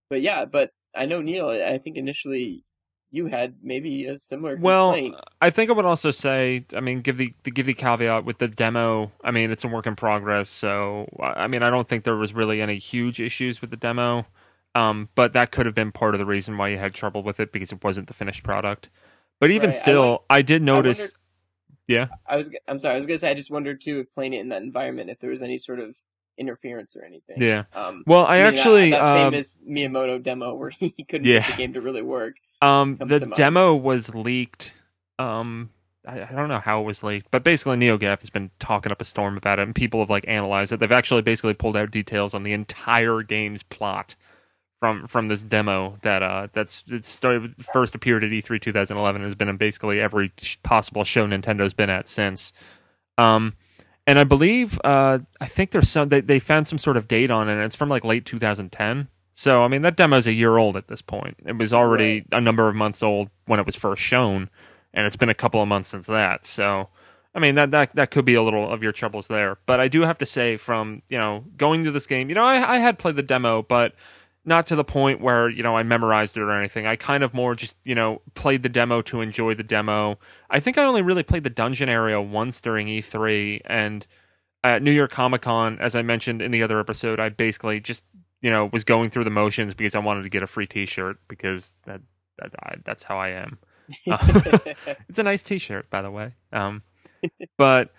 but yeah, but I know Neil. I think initially you had maybe a similar Well, complaint. I think I would also say, I mean, give the give the caveat with the demo. I mean, it's a work in progress, so I mean, I don't think there was really any huge issues with the demo. Um, but that could have been part of the reason why you had trouble with it because it wasn't the finished product. But even Right, still, won- I, did I notice. wondered- yeah. I was. I'm sorry. I was gonna say. I just wondered too, if playing it in that environment, if there was any sort of interference or anything. Yeah. Um, Well, I mean, actually, that, um, famous Miyamoto demo where he couldn't Yeah. get the game to really work. Um, the mind. demo was leaked. Um, I, I don't know how it was leaked, but basically NeoGaf has been talking up a storm about it, and people have like analyzed it. They've actually basically pulled out details on the entire game's plot from from this demo that uh that's it started first appeared at E E3 2011 and has been in basically every possible show Nintendo's been at since. Um, and I believe uh I think there's some they they found some sort of date on it. and It's from like late 2010. So I mean that demo's a year old at this point. It was already a number of months old when it was first shown, and it's been a couple of months since that. So I mean that that that could be a little of your troubles there. But I do have to say, from you know going to this game, you know I, I had played the demo, but not to the point where you know I memorized it or anything. I kind of more just you know played the demo to enjoy the demo. I think I only really played the dungeon area once during E3 and at New York Comic Con, as I mentioned in the other episode, I basically just you know was going through the motions because I wanted to get a free T-shirt because that, that I, that's how I am. it's a nice T-shirt, by the way. Um, but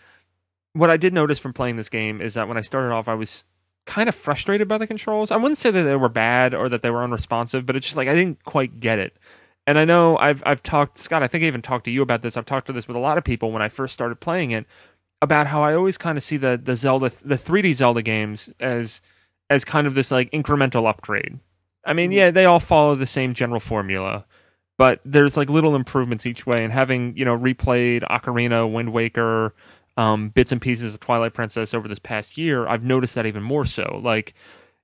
what I did notice from playing this game is that when I started off, I was kind of frustrated by the controls. I wouldn't say that they were bad or that they were unresponsive, but it's just like I didn't quite get it. And I know I've I've talked Scott. I think I even talked to you about this. I've talked to this with a lot of people when I first started playing it about how I always kind of see the the Zelda the 3D Zelda games as as kind of this like incremental upgrade. I mean, mm-hmm. yeah, they all follow the same general formula, but there's like little improvements each way. And having you know replayed Ocarina, Wind Waker, um, bits and pieces of Twilight Princess over this past year, I've noticed that even more so. Like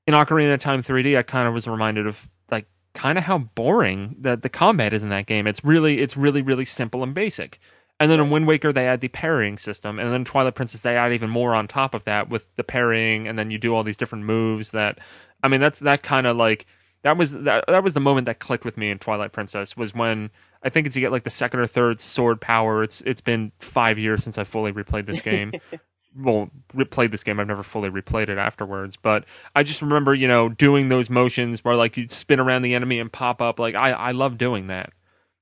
in Ocarina of Time 3D, I kind of was reminded of like kind of how boring that the combat is in that game. It's really it's really really simple and basic. And then in Wind Waker they add the parrying system, and then Twilight Princess they add even more on top of that with the parrying, and then you do all these different moves that, I mean that's that kind of like that was that, that was the moment that clicked with me in Twilight Princess was when I think it's you get like the second or third sword power. It's it's been five years since I fully replayed this game. well, replayed this game. I've never fully replayed it afterwards, but I just remember you know doing those motions where like you'd spin around the enemy and pop up. Like I I love doing that.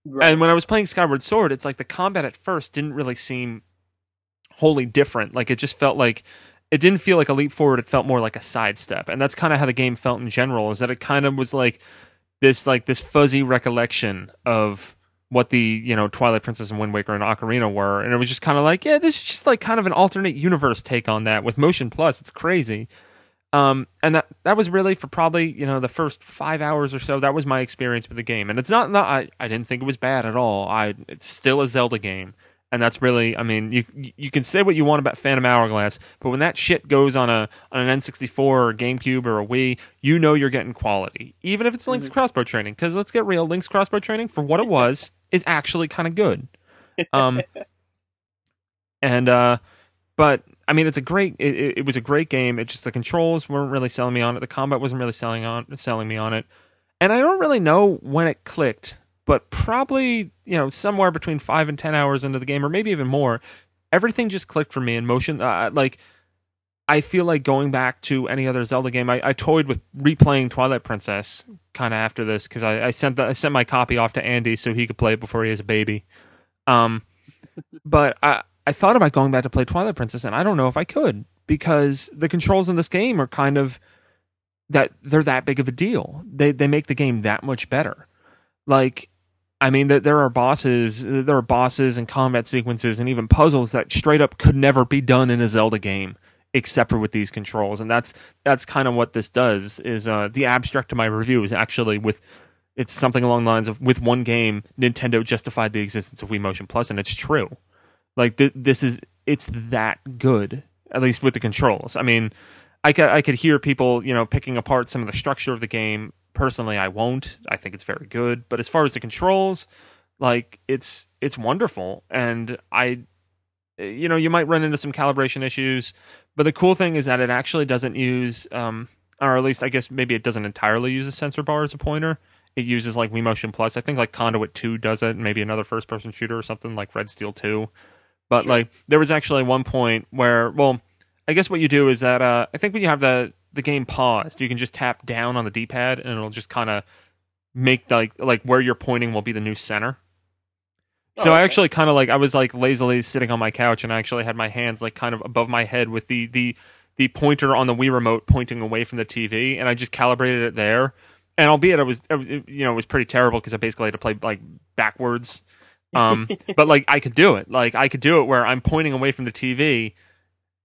Right. And when I was playing Skyward Sword, it's like the combat at first didn't really seem wholly different. Like it just felt like it didn't feel like a leap forward. It felt more like a sidestep, and that's kind of how the game felt in general. Is that it kind of was like this like this fuzzy recollection of what the you know Twilight Princess and Wind Waker and Ocarina were, and it was just kind of like yeah, this is just like kind of an alternate universe take on that with Motion Plus. It's crazy. Um, and that that was really for probably you know the first five hours or so. That was my experience with the game, and it's not not I, I didn't think it was bad at all. I it's still a Zelda game, and that's really I mean you you can say what you want about Phantom Hourglass, but when that shit goes on a on an N64 or GameCube or a Wii, you know you're getting quality, even if it's Link's crossbow training. Because let's get real, Link's crossbow training for what it was is actually kind of good. Um, and uh, but I mean, it's a great. It, it, was a great game. It just the controls weren't really selling me on it. The combat wasn't really selling on selling me on it. And I don't really know when it clicked, but probably you know somewhere between five and ten hours into the game, or maybe even more, everything just clicked for me in motion. Uh, like I feel like going back to any other Zelda game. I, I toyed with replaying Twilight Princess kind of after this because I, I sent the, I sent my copy off to Andy so he could play it before he has a baby. Um, but I I thought about going back to play Twilight Princess, and I don't know if I could because the controls in this game are kind of that they're that big of a deal. They they make the game that much better. like I mean, that there are bosses, there are bosses and combat sequences and even puzzles that straight up could never be done in a Zelda game except for with these controls, and that's that's kind of what this does. Is uh, the abstract to my review is actually with it's something along the lines of with one game, Nintendo justified the existence of Wii Motion Plus, and it's true. Like th- this is it's that good, at least with the controls. I mean, I could I could hear people you know picking apart some of the structure of the game personally i won't i think it's very good but as far as the controls like it's it's wonderful and i you know you might run into some calibration issues but the cool thing is that it actually doesn't use um or at least i guess maybe it doesn't entirely use a sensor bar as a pointer it uses like Motion Plus. I think like Conduit 2 does it, maybe another first person shooter or something like Red Steel 2. But sure. like there was actually one point where well, I guess what you do is that uh I think when you have the the game paused, you can just tap down on the D-pad and it'll just kind of make like like where you're pointing will be the new center. So oh, okay. I actually kind of like I was like lazily sitting on my couch and I actually had my hands like kind of above my head with the the the pointer on the Wii remote pointing away from the TV and I just calibrated it there. And albeit it was, it was you know it was pretty terrible because I basically had to play like backwards. Um, but like I could do it. Like I could do it where I'm pointing away from the TV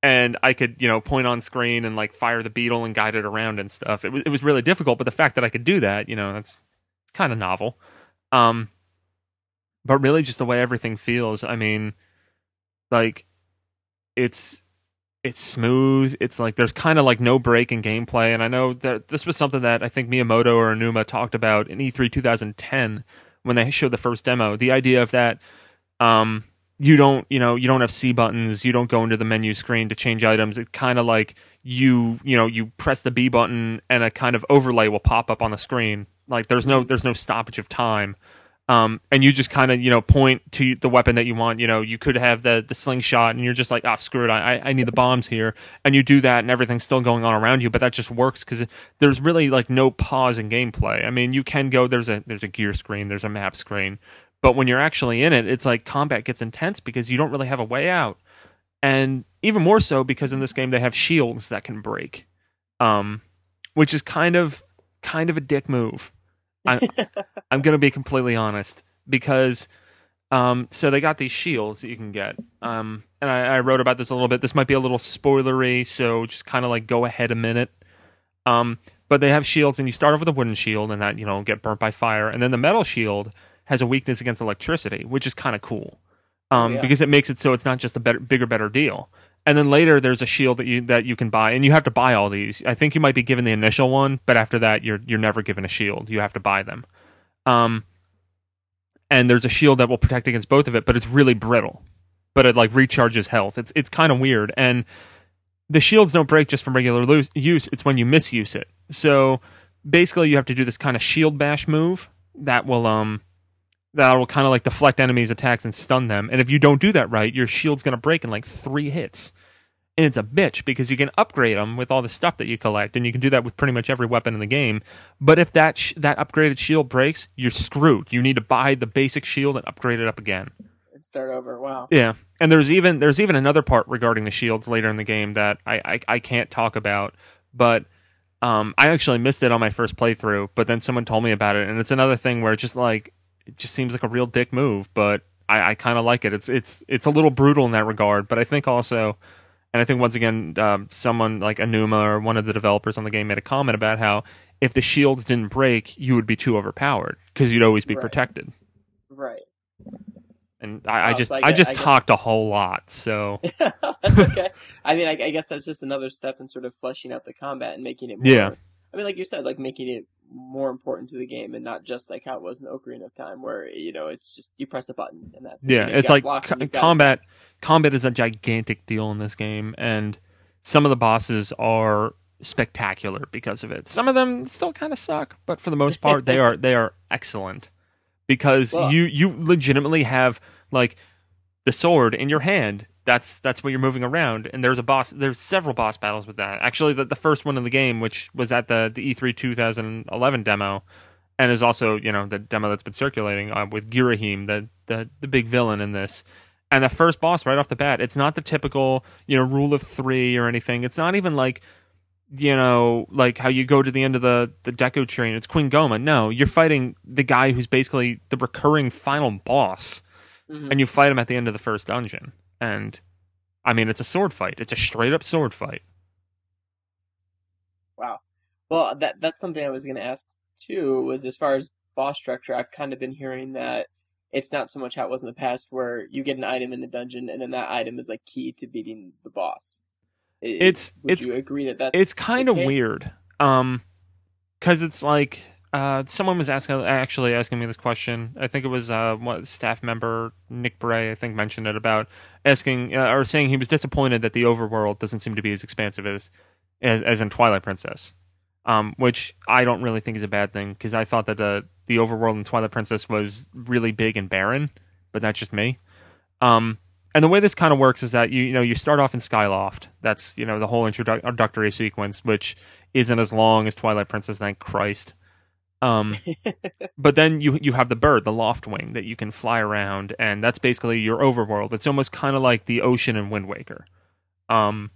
and I could, you know, point on screen and like fire the beetle and guide it around and stuff. It was it was really difficult, but the fact that I could do that, you know, that's it's kind of novel. Um, but really, just the way everything feels. I mean, like it's it's smooth. It's like there's kind of like no break in gameplay. And I know that this was something that I think Miyamoto or Aonuma talked about in E3 2010 when they showed the first demo. The idea of that. Um, you don't you know you don't have C buttons. You don't go into the menu screen to change items. It's kind of like you you know you press the B button and a kind of overlay will pop up on the screen. Like there's no there's no stoppage of time. Um, and you just kind of you know point to the weapon that you want. You know, you could have the the slingshot, and you're just like, ah, oh, screw it, I I need the bombs here, and you do that, and everything's still going on around you. But that just works because there's really like no pause in gameplay. I mean, you can go there's a there's a gear screen, there's a map screen, but when you're actually in it, it's like combat gets intense because you don't really have a way out. And even more so because in this game they have shields that can break. Um, which is kind of kind of a dick move. I, I'm going to be completely honest because um, so they got these shields that you can get. Um, and I, I, wrote about this a little bit. This might be a little spoilery, so just kind of like go ahead a minute. Um, but they have shields, and you start off with a wooden shield, and that you know get burnt by fire, and then the metal shield has a weakness against electricity, which is kind of cool. Um, yeah. because it makes it so it's not just a better, bigger, better deal. And then later, there's a shield that you that you can buy, and you have to buy all these. I think you might be given the initial one, but after that, you're you're never given a shield. You have to buy them. Um, and there's a shield that will protect against both of it, but it's really brittle. But it like recharges health. It's it's kind of weird, and the shields don't break just from regular use. It's when you misuse it. So basically, you have to do this kind of shield bash move that will um that will kind of like deflect enemies' attacks and stun them. And if you don't do that right, your shield's going to break in like three hits. And it's a bitch because you can upgrade them with all the stuff that you collect, and you can do that with pretty much every weapon in the game. But if that sh- that upgraded shield breaks, you're screwed. You need to buy the basic shield and upgrade it up again. And start over. Wow. Yeah, and there's even there's even another part regarding the shields later in the game that I I, I can't talk about, but. Um, I actually missed it on my first playthrough, but then someone told me about it, and it's another thing where it's just like it just seems like a real dick move, but I, I kind of like it. It's it's it's a little brutal in that regard, but I think also, and I think once again, um, someone like Aonuma or one of the developers on the game made a comment about how if the shields didn't break, you would be too overpowered because you'd always be right. protected. Right. And I, I just so I, I, just I talked guess... a whole lot, so okay. I mean, I, guess that's just another step in sort of fleshing out the combat and making it more. Yeah. I mean, like you said, like making it more important to the game and not just like how it was in Ocarina of Time, where you know it's just you press a button and that's yeah. It. It's like co- combat. Combat is a gigantic deal in this game, and some of the bosses are spectacular because of it. Some of them still kind of suck, but for the most part, they are they are excellent because well, you you legitimately have like the sword in your hand that's that's what you're moving around and there's a boss there's several boss battles with that actually the, the first one in the game which was at the, the e3 2011 demo and is also you know the demo that's been circulating uh, with Ghirahim the, the the big villain in this and the first boss right off the bat it's not the typical you know rule of three or anything it's not even like you know, like how you go to the end of the the Deku Tree, it's Queen Gohma. No, you're fighting the guy who's basically the recurring final boss, Mhm. and you fight him at the end of the first dungeon. And I mean, it's a sword fight. It's a straight up sword fight. Wow. Well, that that's something I was going to ask too. Was as far as boss structure, I've kind of been hearing that it's not so much how it was in the past, where you get an item in the dungeon and then that item is like key to beating the boss. It's- would it's- you agree that that's It's kind of weird, um, because it's like uh, someone was asking actually asking me this question. I think it was uh, what staff member Nick Bray, I think, mentioned it about asking uh, or saying he was disappointed that the overworld doesn't seem to be as expansive as as, as in Twilight Princess, um, which I don't really think is a bad thing because I thought that the the overworld in Twilight Princess was really big and barren, but that's just me. Um, and the way this kind of works is that you you know you start off in Skyloft. That's you know the whole introductory sequence, which isn't as long as Twilight Princess. Thank Christ. Um, but then you you have the bird, the Loftwing, that you can fly around, and that's basically your overworld. It's almost kind of like the ocean in Wind Waker. Um,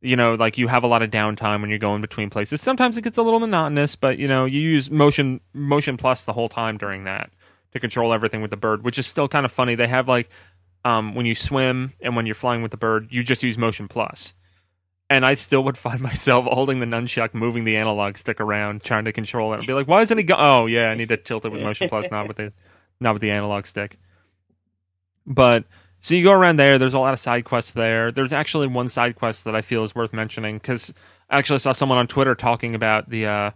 you know, like you have a lot of downtime when you're going between places. Sometimes it gets a little monotonous, but you know, you use motion motion plus the whole time during that to control everything with the bird, which is still kind of funny. They have like um, when you swim and when you're flying with the bird, you just use motion plus. And I still would find myself holding the nunchuck, moving the analog stick around, trying to control it. I'd be like, "Why isn't he go?" Oh, yeah, I need to tilt it with motion plus, not with the, not with the analog stick. But so you go around there. There's a lot of side quests there. There's actually one side quest that I feel is worth mentioning because I actually saw someone on Twitter talking about the uh,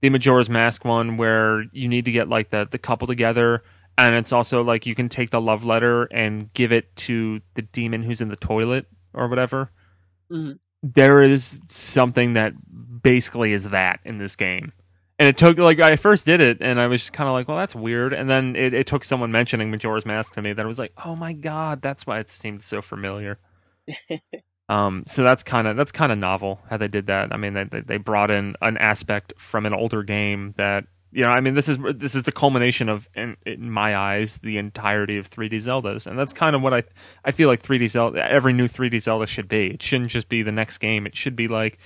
the Majora's Mask one where you need to get like the the couple together, and it's also like you can take the love letter and give it to the demon who's in the toilet or whatever. Mhm. There is something that basically is that in this game. And it took like I first did it, and I was just kind of like, "Well, that's weird." And then it, it took someone mentioning Majora's Mask to me that I was like, "Oh my god, that's why it seemed so familiar." um, so that's kind of that's kind of novel how they did that. I mean, they they they brought in an aspect from an older game that you know. I mean, this is this is the culmination of, in, in my eyes, the entirety of 3D Zeldas, and that's kind of what I I feel like 3D Zelda. Every new 3D Zelda should be. It shouldn't just be the next game. It should be like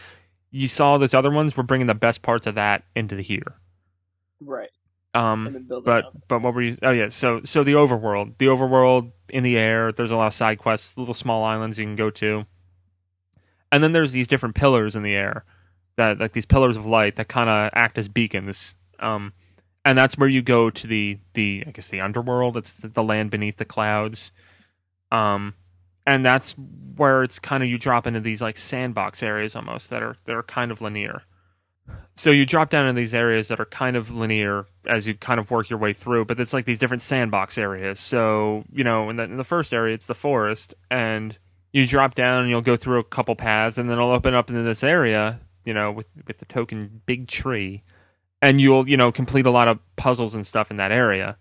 you saw those other ones. We're bringing the best parts of that into the here. Right. Um, And then building but but what were you? Oh yeah, so so the overworld, the overworld in the air. There's a lot of side quests, little small islands you can go to, and then there's these different pillars in the air that like these pillars of light that kind of act as beacons. Um, and that's where you go to the the I guess the underworld. It's the land beneath the clouds. Um, and that's where it's kind of you drop into these like sandbox areas almost that are that are kind of linear. So you drop down in these areas that are kind of linear as you kind of work your way through, but it's like these different sandbox areas. So you know, in the, in the first area, it's the forest, and you drop down and you'll go through a couple paths, and then it'll open up into this area, you know, with with the token big tree, and you'll you know complete a lot of puzzles and stuff in that area,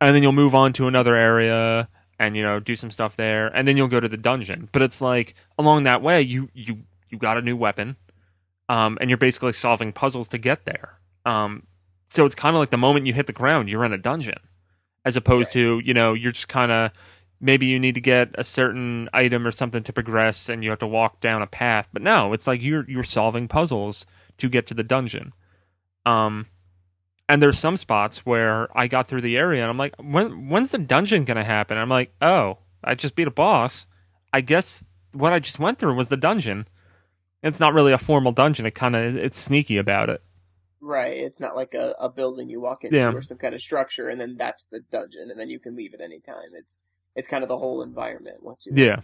and then you'll move on to another area and you know do some stuff there, and then you'll go to the dungeon. But it's like along that way, you you you got a new weapon um, and you're basically solving puzzles to get there. Um, so it's kind of like the moment you hit the ground, you're in a dungeon, as opposed to you know you're just kind of maybe you need to get a certain item or something to progress, and you have to walk down a path. But no, it's like you're you're solving puzzles to get to the dungeon. Um, and there's some spots where I got through the area and I'm like, when when's the dungeon gonna happen? I'm like, oh, I just beat a boss. I guess what I just went through was the dungeon. It's not really a formal dungeon. It kind of it's sneaky about it. Right. It's not like a, a building you walk into Yeah. or some kind of structure and then that's the dungeon and then you can leave at any time. It's it's kind of the whole environment once you Yeah.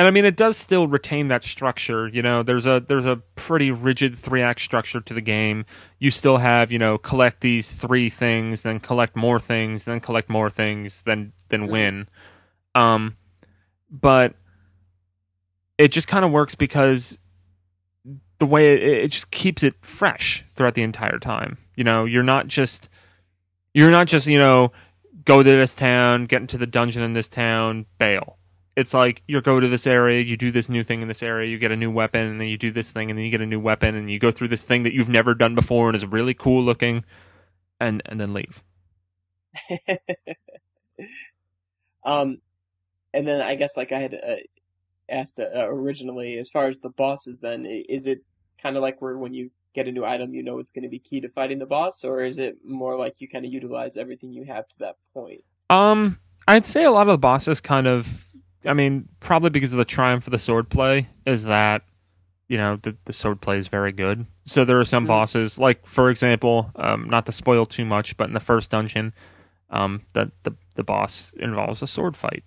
And I mean it does still retain that structure, you know, there's a there's a pretty rigid three act structure to the game. You still have, you know, collect these three things, then collect more things, then collect more things, then then Mhm. win. Um but it just kind of works because the way it, it just keeps it fresh throughout the entire time. You know, you're not just you're not just, you know, go to this town, get into the dungeon in this town, bail. It's like you go to this area, you do this new thing in this area, you get a new weapon, and then you do this thing, and then you get a new weapon, and you go through this thing that you've never done before and is really cool looking, and and then leave. um, and then I guess like I had uh, asked uh, originally, as far as the bosses, then is it kind of like where when you get a new item, you know it's going to be key to fighting the boss, or is it more like you kind of utilize everything you have to that point? Um, I'd say a lot of the bosses kind of. I mean, probably because of the triumph of the sword play is that you know the, the sword play is very good. So there are some Mhm. bosses, like for example, um, not to spoil too much, but in the first dungeon, um, the the the boss involves a sword fight,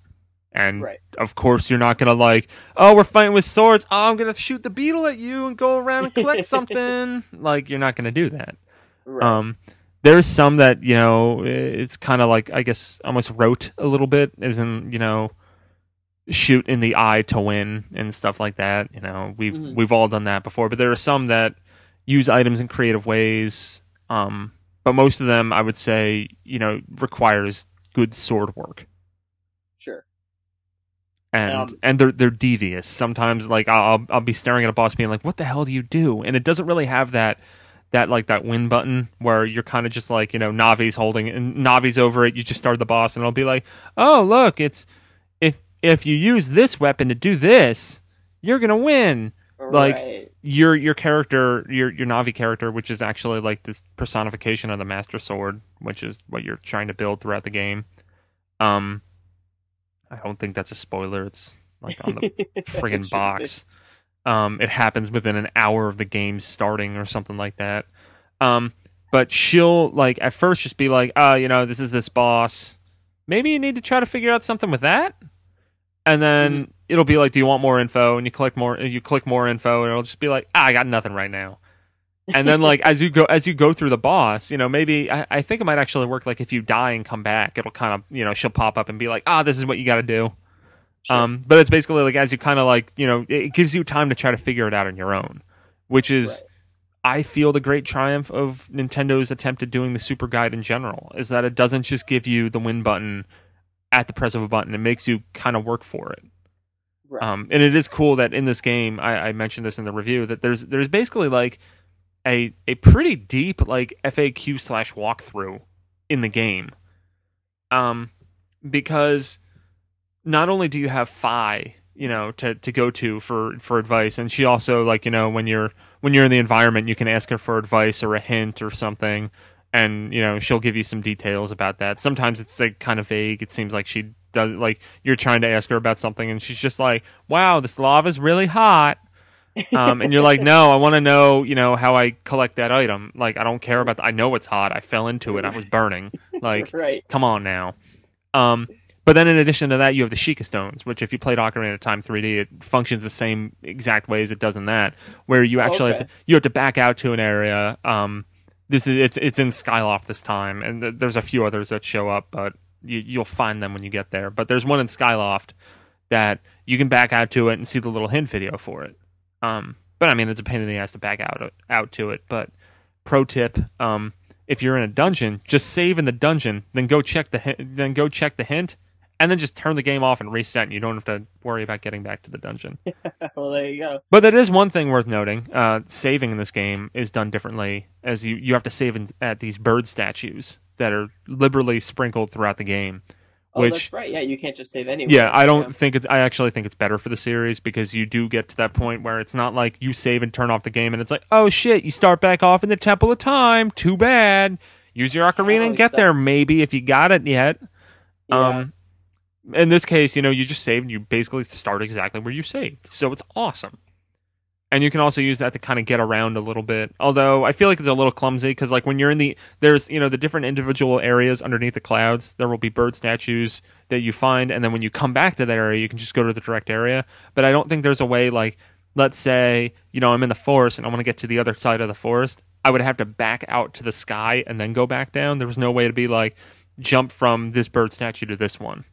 and Right. of course you're not gonna like, oh, we're fighting with swords. Oh, I'm gonna shoot the beetle at you and go around and collect something. like you're not gonna do that. Right. Um, there's some that you know it's kind of like I guess almost rote a little bit, as in you know shoot in the eye to win and stuff like that. You know we've Mhm. we've all done that before, but there are some that use items in creative ways. Um, but most of them, I would say, you know, requires good sword work. sure. and Um, and they're they're devious. Sometimes like I'll I'll- I'll be staring at a boss being like, "What the hell do you do?" And it doesn't really have that that like that win button where you're kind of just like you know Navi's holding and Navi's over it. You just start the boss and it'll be like, "Oh look, it's if you use this weapon to do this, you're gonna win." Like, right. Your your character, your your Navi character, which is actually like this personification of the Master Sword, which is what you're trying to build throughout the game. Um, I don't think that's a spoiler. It's like on the friggin' box. Um, it happens within an hour of the game starting or something like that. Um, but she'll like at first just be like, "Oh, you know, this is this boss. Maybe you need to try to figure out something with that." And then it'll be like, "Do you want more info?" And you click more. You click more info, and it'll just be like, ah, "I got nothing right now." and then like as you go as you go through the boss, you know, maybe I, I think it might actually work. Like if you die and come back, it'll kind of you know she'll pop up and be like, "Ah, this is what you got to do." Sure. Um, but it's basically like as you kind of like you know it gives you time to try to figure it out on your own, which is I feel the great triumph of Nintendo's attempt at doing the Super Guide in general is that it doesn't just give you the win button at the press of a button; it makes you kind of work for it. Right. Um, and it is cool that in this game, I, I mentioned this in the review that there's there's basically like a a pretty deep like FAQ slash walkthrough in the game, um, because not only do you have Fi, you know, to, to go to for for advice, and she also like you know when you're when you're in the environment, you can ask her for advice or a hint or something, and you know she'll give you some details about that. Sometimes it's like kind of vague. It seems like she does like you're trying to ask her about something, and she's just like, "Wow, this lava's really hot." um, and you're like, no, I want to know, you know, how I collect that item. Like, I don't care about. The, I know it's hot. I fell into it. I was burning. Like, right. come on now. Um, but then in addition to that, you have the Sheikah Stones, which if you played Ocarina of Time 3D, it functions the same exact way as it does in that, where you actually have to, you have to back out to an area. Um, this is it's it's in Skyloft this time, and th- there's a few others that show up, but you, you'll find them when you get there. But there's one in Skyloft that you can back out to it and see the little hint video for it. Um, but I mean, it's a pain in the ass to back out out to it. But pro tip: um, if you're in a dungeon, just save in the dungeon, then go check the then go check the hint, and then just turn the game off and reset. And you don't have to worry about getting back to the dungeon. well, there you go. But that is one thing worth noting. Uh, saving in this game is done differently, as you you have to save in, at these bird statues that are liberally sprinkled throughout the game. Oh, Which- that's right. Yeah, you can't just save anywhere. Yeah, I don't think it's. I actually think it's better for the series because you do get to that point where it's not like you save and turn off the game and it's like, oh shit, you start back off in the Temple of Time. Too bad. Use your ocarina Oh, and get so- there, maybe if you got it yet. Yeah. Um, in this case, you know, you just save and you basically start exactly where you saved, so it's awesome. And you can also use that to kind of get around a little bit. Although I feel like it's a little clumsy because, like, when you're in the there's you know the different individual areas underneath the clouds, there will be bird statues that you find, and then when you come back to that area, you can just go to the direct area. But I don't think there's a way like, let's say, you know, I'm in the forest and I want to get to the other side of the forest. I would have to back out to the sky and then go back down. There was no way to be like jump from this bird statue to this one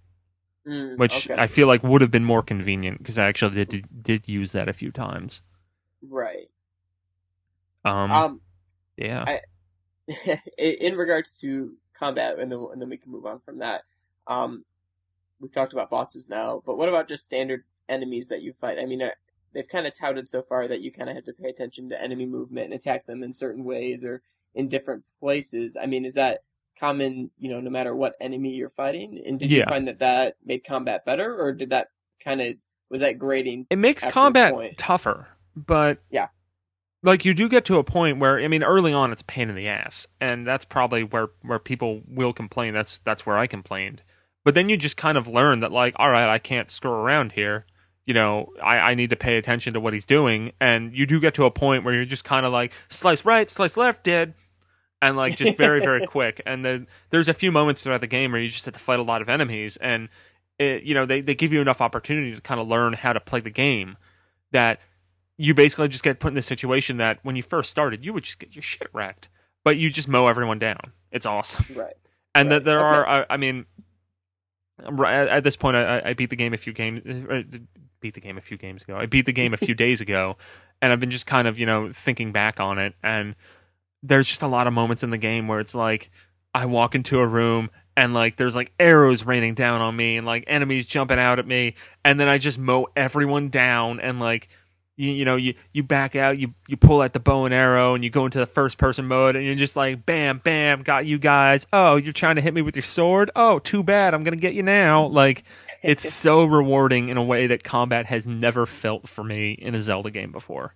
Mm, which okay. I feel like would have been more convenient because I actually did did use that a few times. right. Um, Um, yeah, I- in regards to combat, and then and then we can move on from that. Um, we've talked about bosses now, but what about just standard enemies that you fight? I mean, uh, they've kind of touted so far that you kind of have to pay attention to enemy movement and attack them in certain ways or in different places. I mean, is that common? You know, no matter what enemy you're fighting, and did you find that that made combat better, or did that kind of was that grading? it makes combat tougher, but Yeah. like you do get to a point where I mean early on it's a pain in the ass and that's probably where where people will complain that's that's where I complained but then you just kind of learn that like all right I can't screw around here you know I, I need to pay attention to what he's doing and you do get to a point where you're just kind of like slice right slice left dead and like just very very quick and then there's a few moments throughout the game where you just have to fight a lot of enemies and it, you know they, they give you enough opportunity to kind of learn how to play the game that you basically just get put in this situation that when you first started, you would just get your shit wrecked, but you just mow everyone down. It's awesome. Right. And Right. that there Okay. are, I, I mean, at this point, I, I beat the game a few games, uh, beat the game a few games ago. I beat the game a few days ago, and I've been just kind of, you know, thinking back on it. And there's just a lot of moments in the game where it's like, I walk into a room and like there's like arrows raining down on me and like enemies jumping out at me. And then I just mow everyone down and like you, you know you you back out you you pull out the bow and arrow and you go into the first person mode and you're just like bam bam got you guys. Oh you're trying to hit me with your sword? Oh too bad. I'm gonna get you now. Like it's so rewarding in a way that combat has never felt for me in a Zelda game before.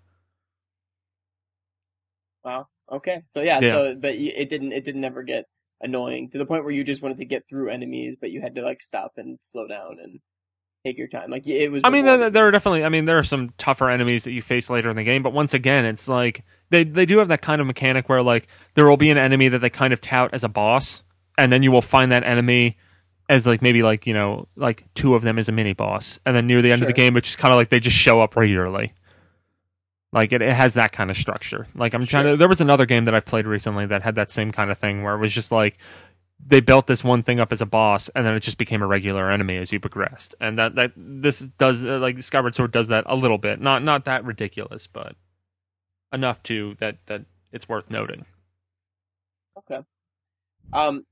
Wow. Okay. So yeah. Yeah. So but it didn't it didn't ever get annoying to the point where you just wanted to get through enemies, but you had to like stop and slow down and take your time. Like it was. I mean, there, there are definitely. I mean, there are some tougher enemies that you face later in the game, but once again, it's like they they do have that kind of mechanic where like there will be an enemy that they kind of tout as a boss, and then you will find that enemy as like maybe like you know like two of them as a mini boss, and then near the end of the game, it's just kind of like they just show up regularly. Like it, it has that kind of structure. Like I'm trying to. There was another game that I played recently that had that same kind of thing where it was just like they built this one thing up as a boss, and then it just became a regular enemy as you progressed. And that that this does uh, like Skyward Sword does that a little bit, not not that ridiculous, but enough to that that it's worth noting. Okay. Um,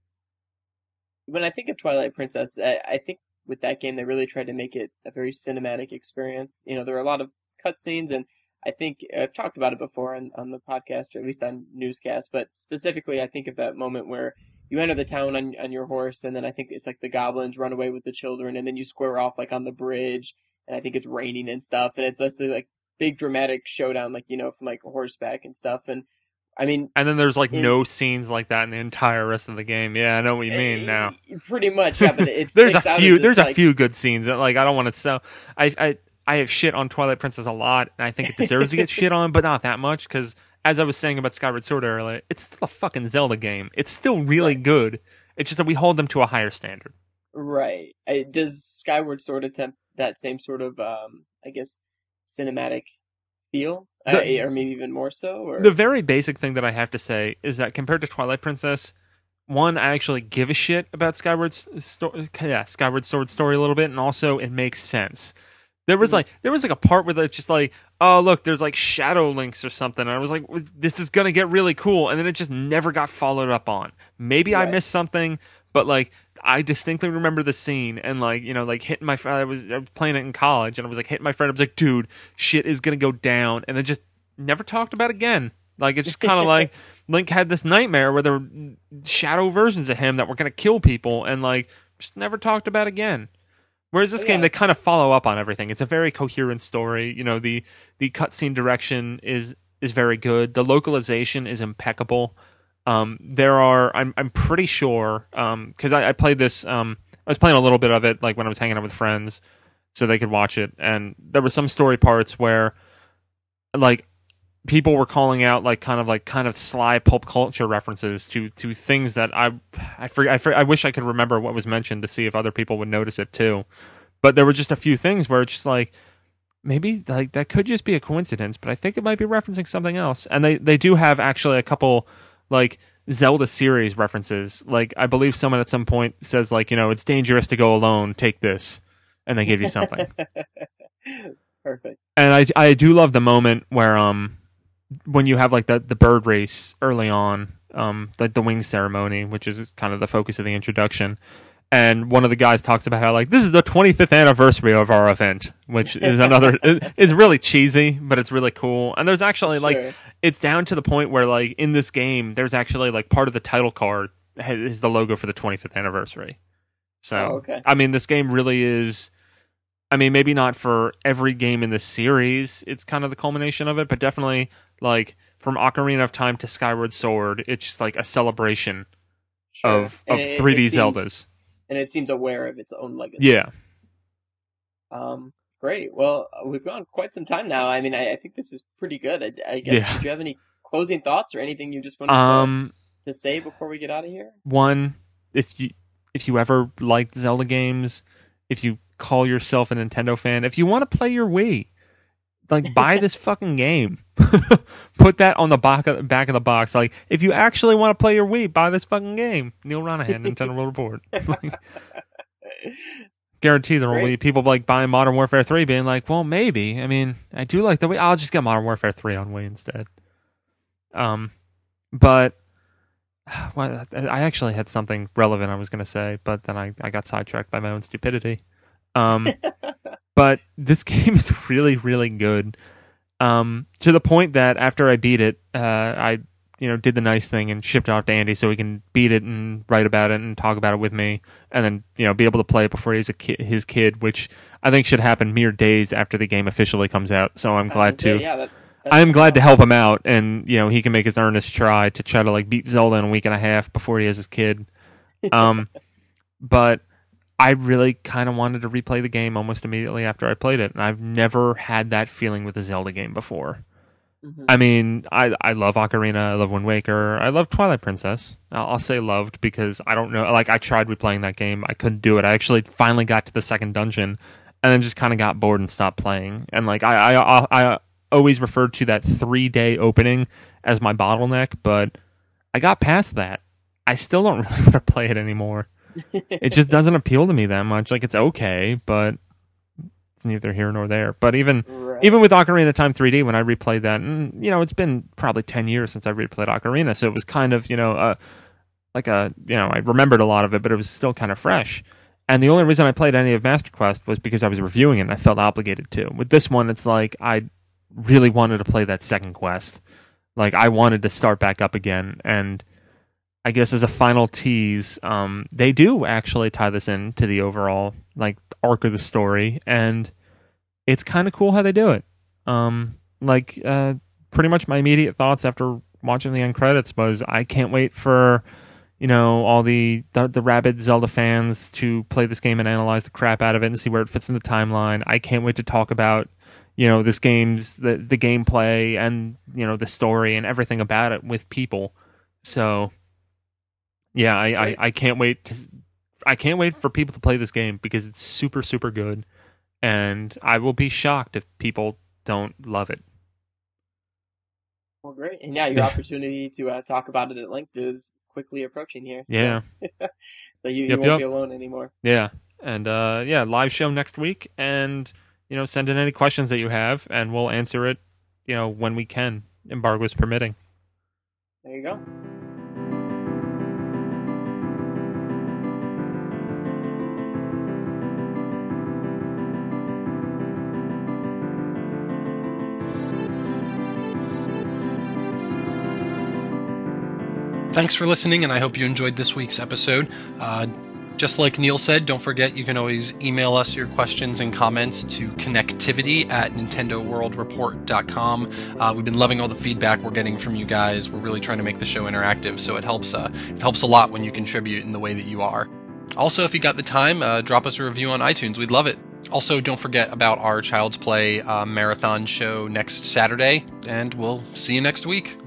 when I think of Twilight Princess, I, I think with that game they really tried to make it a very cinematic experience. You know, there are a lot of cutscenes, and I think I've talked about it before on, on the podcast, or at least on newscast. But specifically, I think of that moment where you enter the town on on your horse, and then I think it's like the goblins run away with the children, and then you square off like on the bridge, and I think it's raining and stuff, and it's just a, like big dramatic showdown, like you know from like horseback and stuff, and I mean And then there's like In- no scenes like that in the entire rest of the game. Yeah, I know what you mean now. Eh, Pretty much, yeah. But it's there's a few there's a few good scenes that like I don't want to sell. I I I have shit on Twilight Princess a lot, and I think it deserves to get shit on, but not that much because as I was saying about Skyward Sword earlier, it's still a fucking Zelda game. It's still really good. It's just that we hold them to a higher standard. right. I, does Skyward Sword attempt that same sort of, um, I guess, cinematic feel, The- uh, or maybe even more so? Or The very basic thing that I have to say is that compared to Twilight Princess, one, I actually give a shit about Skyward story, yeah, Skyward Sword story a little bit, and also it makes sense. There was Mhm. like there was like a part where it's just like, oh look, there's like shadow links or something. And I was like, this is gonna get really cool, and then it just never got followed up on. Maybe I missed something, but like I distinctly remember the scene and like you know like hitting my friend. I was, I was playing it in college, and I was like hitting my friend. I was like, dude, shit is gonna go down, and then just never talked about again. Like it's just kind of like Link had this nightmare where there were shadow versions of him that were gonna kill people, and like just never talked about again. Whereas this Oh, game, they kind of follow up on everything. It's a very coherent story. You know, the the cutscene direction is is very good. The localization is impeccable. Um, there are, I'm I'm pretty sure, because I, I played this. Um, I was playing a little bit of it, like when I was hanging out with friends, so they could watch it. And there were some story parts where, like, people were calling out like kind of like kind of sly pulp culture references to to things that I I for, I, I wish I could remember what was mentioned to see if other people would notice it too. But there were just a few things where it's just like maybe like that could just be a coincidence, but I think it might be referencing something else. And they they do have actually a couple like Zelda series references. Like I believe someone at some point says like, you know, it's dangerous to go alone, take this. And they give you something. Perfect. and I I do love the moment where um when you have like the the bird race early on um like the wing ceremony which is kind of the focus of the introduction and one of the guys talks about how like this is the 25th anniversary of our event which is another it's really cheesy but it's really cool and there's actually like Sure. it's down to the point where like in this game there's actually like part of the title card is the logo for the 25th anniversary so Oh, okay. i mean this game really is I mean, maybe not for every game in the series. It's kind of the culmination of it, but definitely like from Ocarina of Time to Skyward Sword, it's just like a celebration Sure. of And of it- 3D it seems- Zeldas. and it seems aware of its own legacy. Yeah. Um, great. Well, uh, we've gone quite some time now. I mean, I, I think this is pretty good. I, I guess. Yeah. Did you have any closing thoughts or anything you just want Um to, to say before we get out of here? one if you if you ever liked Zelda games, if you call yourself a Nintendo fan, if you want to play your Wii, like buy this fucking game. Put that on the back of, back of the box. Like if you actually want to play your Wii, buy this fucking game. Neal Ronaghan, Nintendo World Report. Like, guarantee there will be people like buying Modern Warfare 3 being like, well, maybe. I mean, I do like the Wii. I'll just get Modern Warfare 3 on Wii instead. Um, but well, I actually had something relevant I was going to say, but then I, I got sidetracked by my own stupidity. Um, but this game is really, really good. Um, to the point that after I beat it, uh, I you know did the nice thing and shipped it off to Andy so he can beat it and write about it and talk about it with me, and then you know be able to play it before he's a ki- his kid, which I think should happen mere days after the game officially comes out. So I'm glad say. Yeah, that, I am glad to help him out, and you know he can make his earnest try to try to like beat Zelda in a week and a half before he has his kid. Um, but I really kind of wanted to replay the game almost immediately after I played it, and I've never had that feeling with a Zelda game before. Mhm. I mean, I I love Ocarina, I love Wind Waker, I love Twilight Princess. I'll, I'll say loved because I don't know. Like I tried replaying that game, I couldn't do it. I actually finally got to the second dungeon, and then just kind of got bored and stopped playing. And like I I I, I always referred to that three day opening as my bottleneck, but I got past that. I still don't really want to play it anymore. It just doesn't appeal to me that much. Like it's okay, but it's neither here nor there. But even Right. even with Ocarina of Time 3D, when I replayed that, and, you know, it's been probably 10 years since I replayed Ocarina, so it was kind of, you know, uh, like a, you know, I remembered a lot of it, but it was still kind of fresh. And the only reason I played any of Master Quest was because I was reviewing it and I felt obligated to. With this one, it's like I really wanted to play that second quest. Like I wanted to start back up again. And I guess as a final tease, um, they do actually tie this in to the overall like arc of the story. And it's kind of cool how they do it. Um, like uh, pretty much my immediate thoughts after watching the end credits was I can't wait for you know all the, the the rabid Zelda fans to play this game and analyze the crap out of it and see where it fits in the timeline. I can't wait to talk about you know this game's the the gameplay and you know the story and everything about it with people. So yeah, I, I, I can't wait to I can't wait for people to play this game because it's super super good and I will be shocked if people don't love it. Well, great. And yeah, your opportunity to uh, talk about it at length is quickly approaching here. So- Yeah. So you, you Yep, won't yep. be alone anymore. Yeah. And uh yeah, live show next week and you know, send in any questions that you have and we'll answer it, you know, when we can, embargoes permitting. There you go. Thanks for listening, and I hope you enjoyed this week's episode. Uh, just like Neal said, don't forget you can always email us your questions and comments to connectivity at nintendoworldreport.com. Uh, we've been loving all the feedback we're getting from you guys. We're really trying to make the show interactive, so it helps. Uh, it helps a lot when you contribute in the way that you are. Also, if you got the time, uh, drop us a review on iTunes. We'd love it. Also, don't forget about our Child's Play uh, marathon show next Saturday, and we'll see you next week.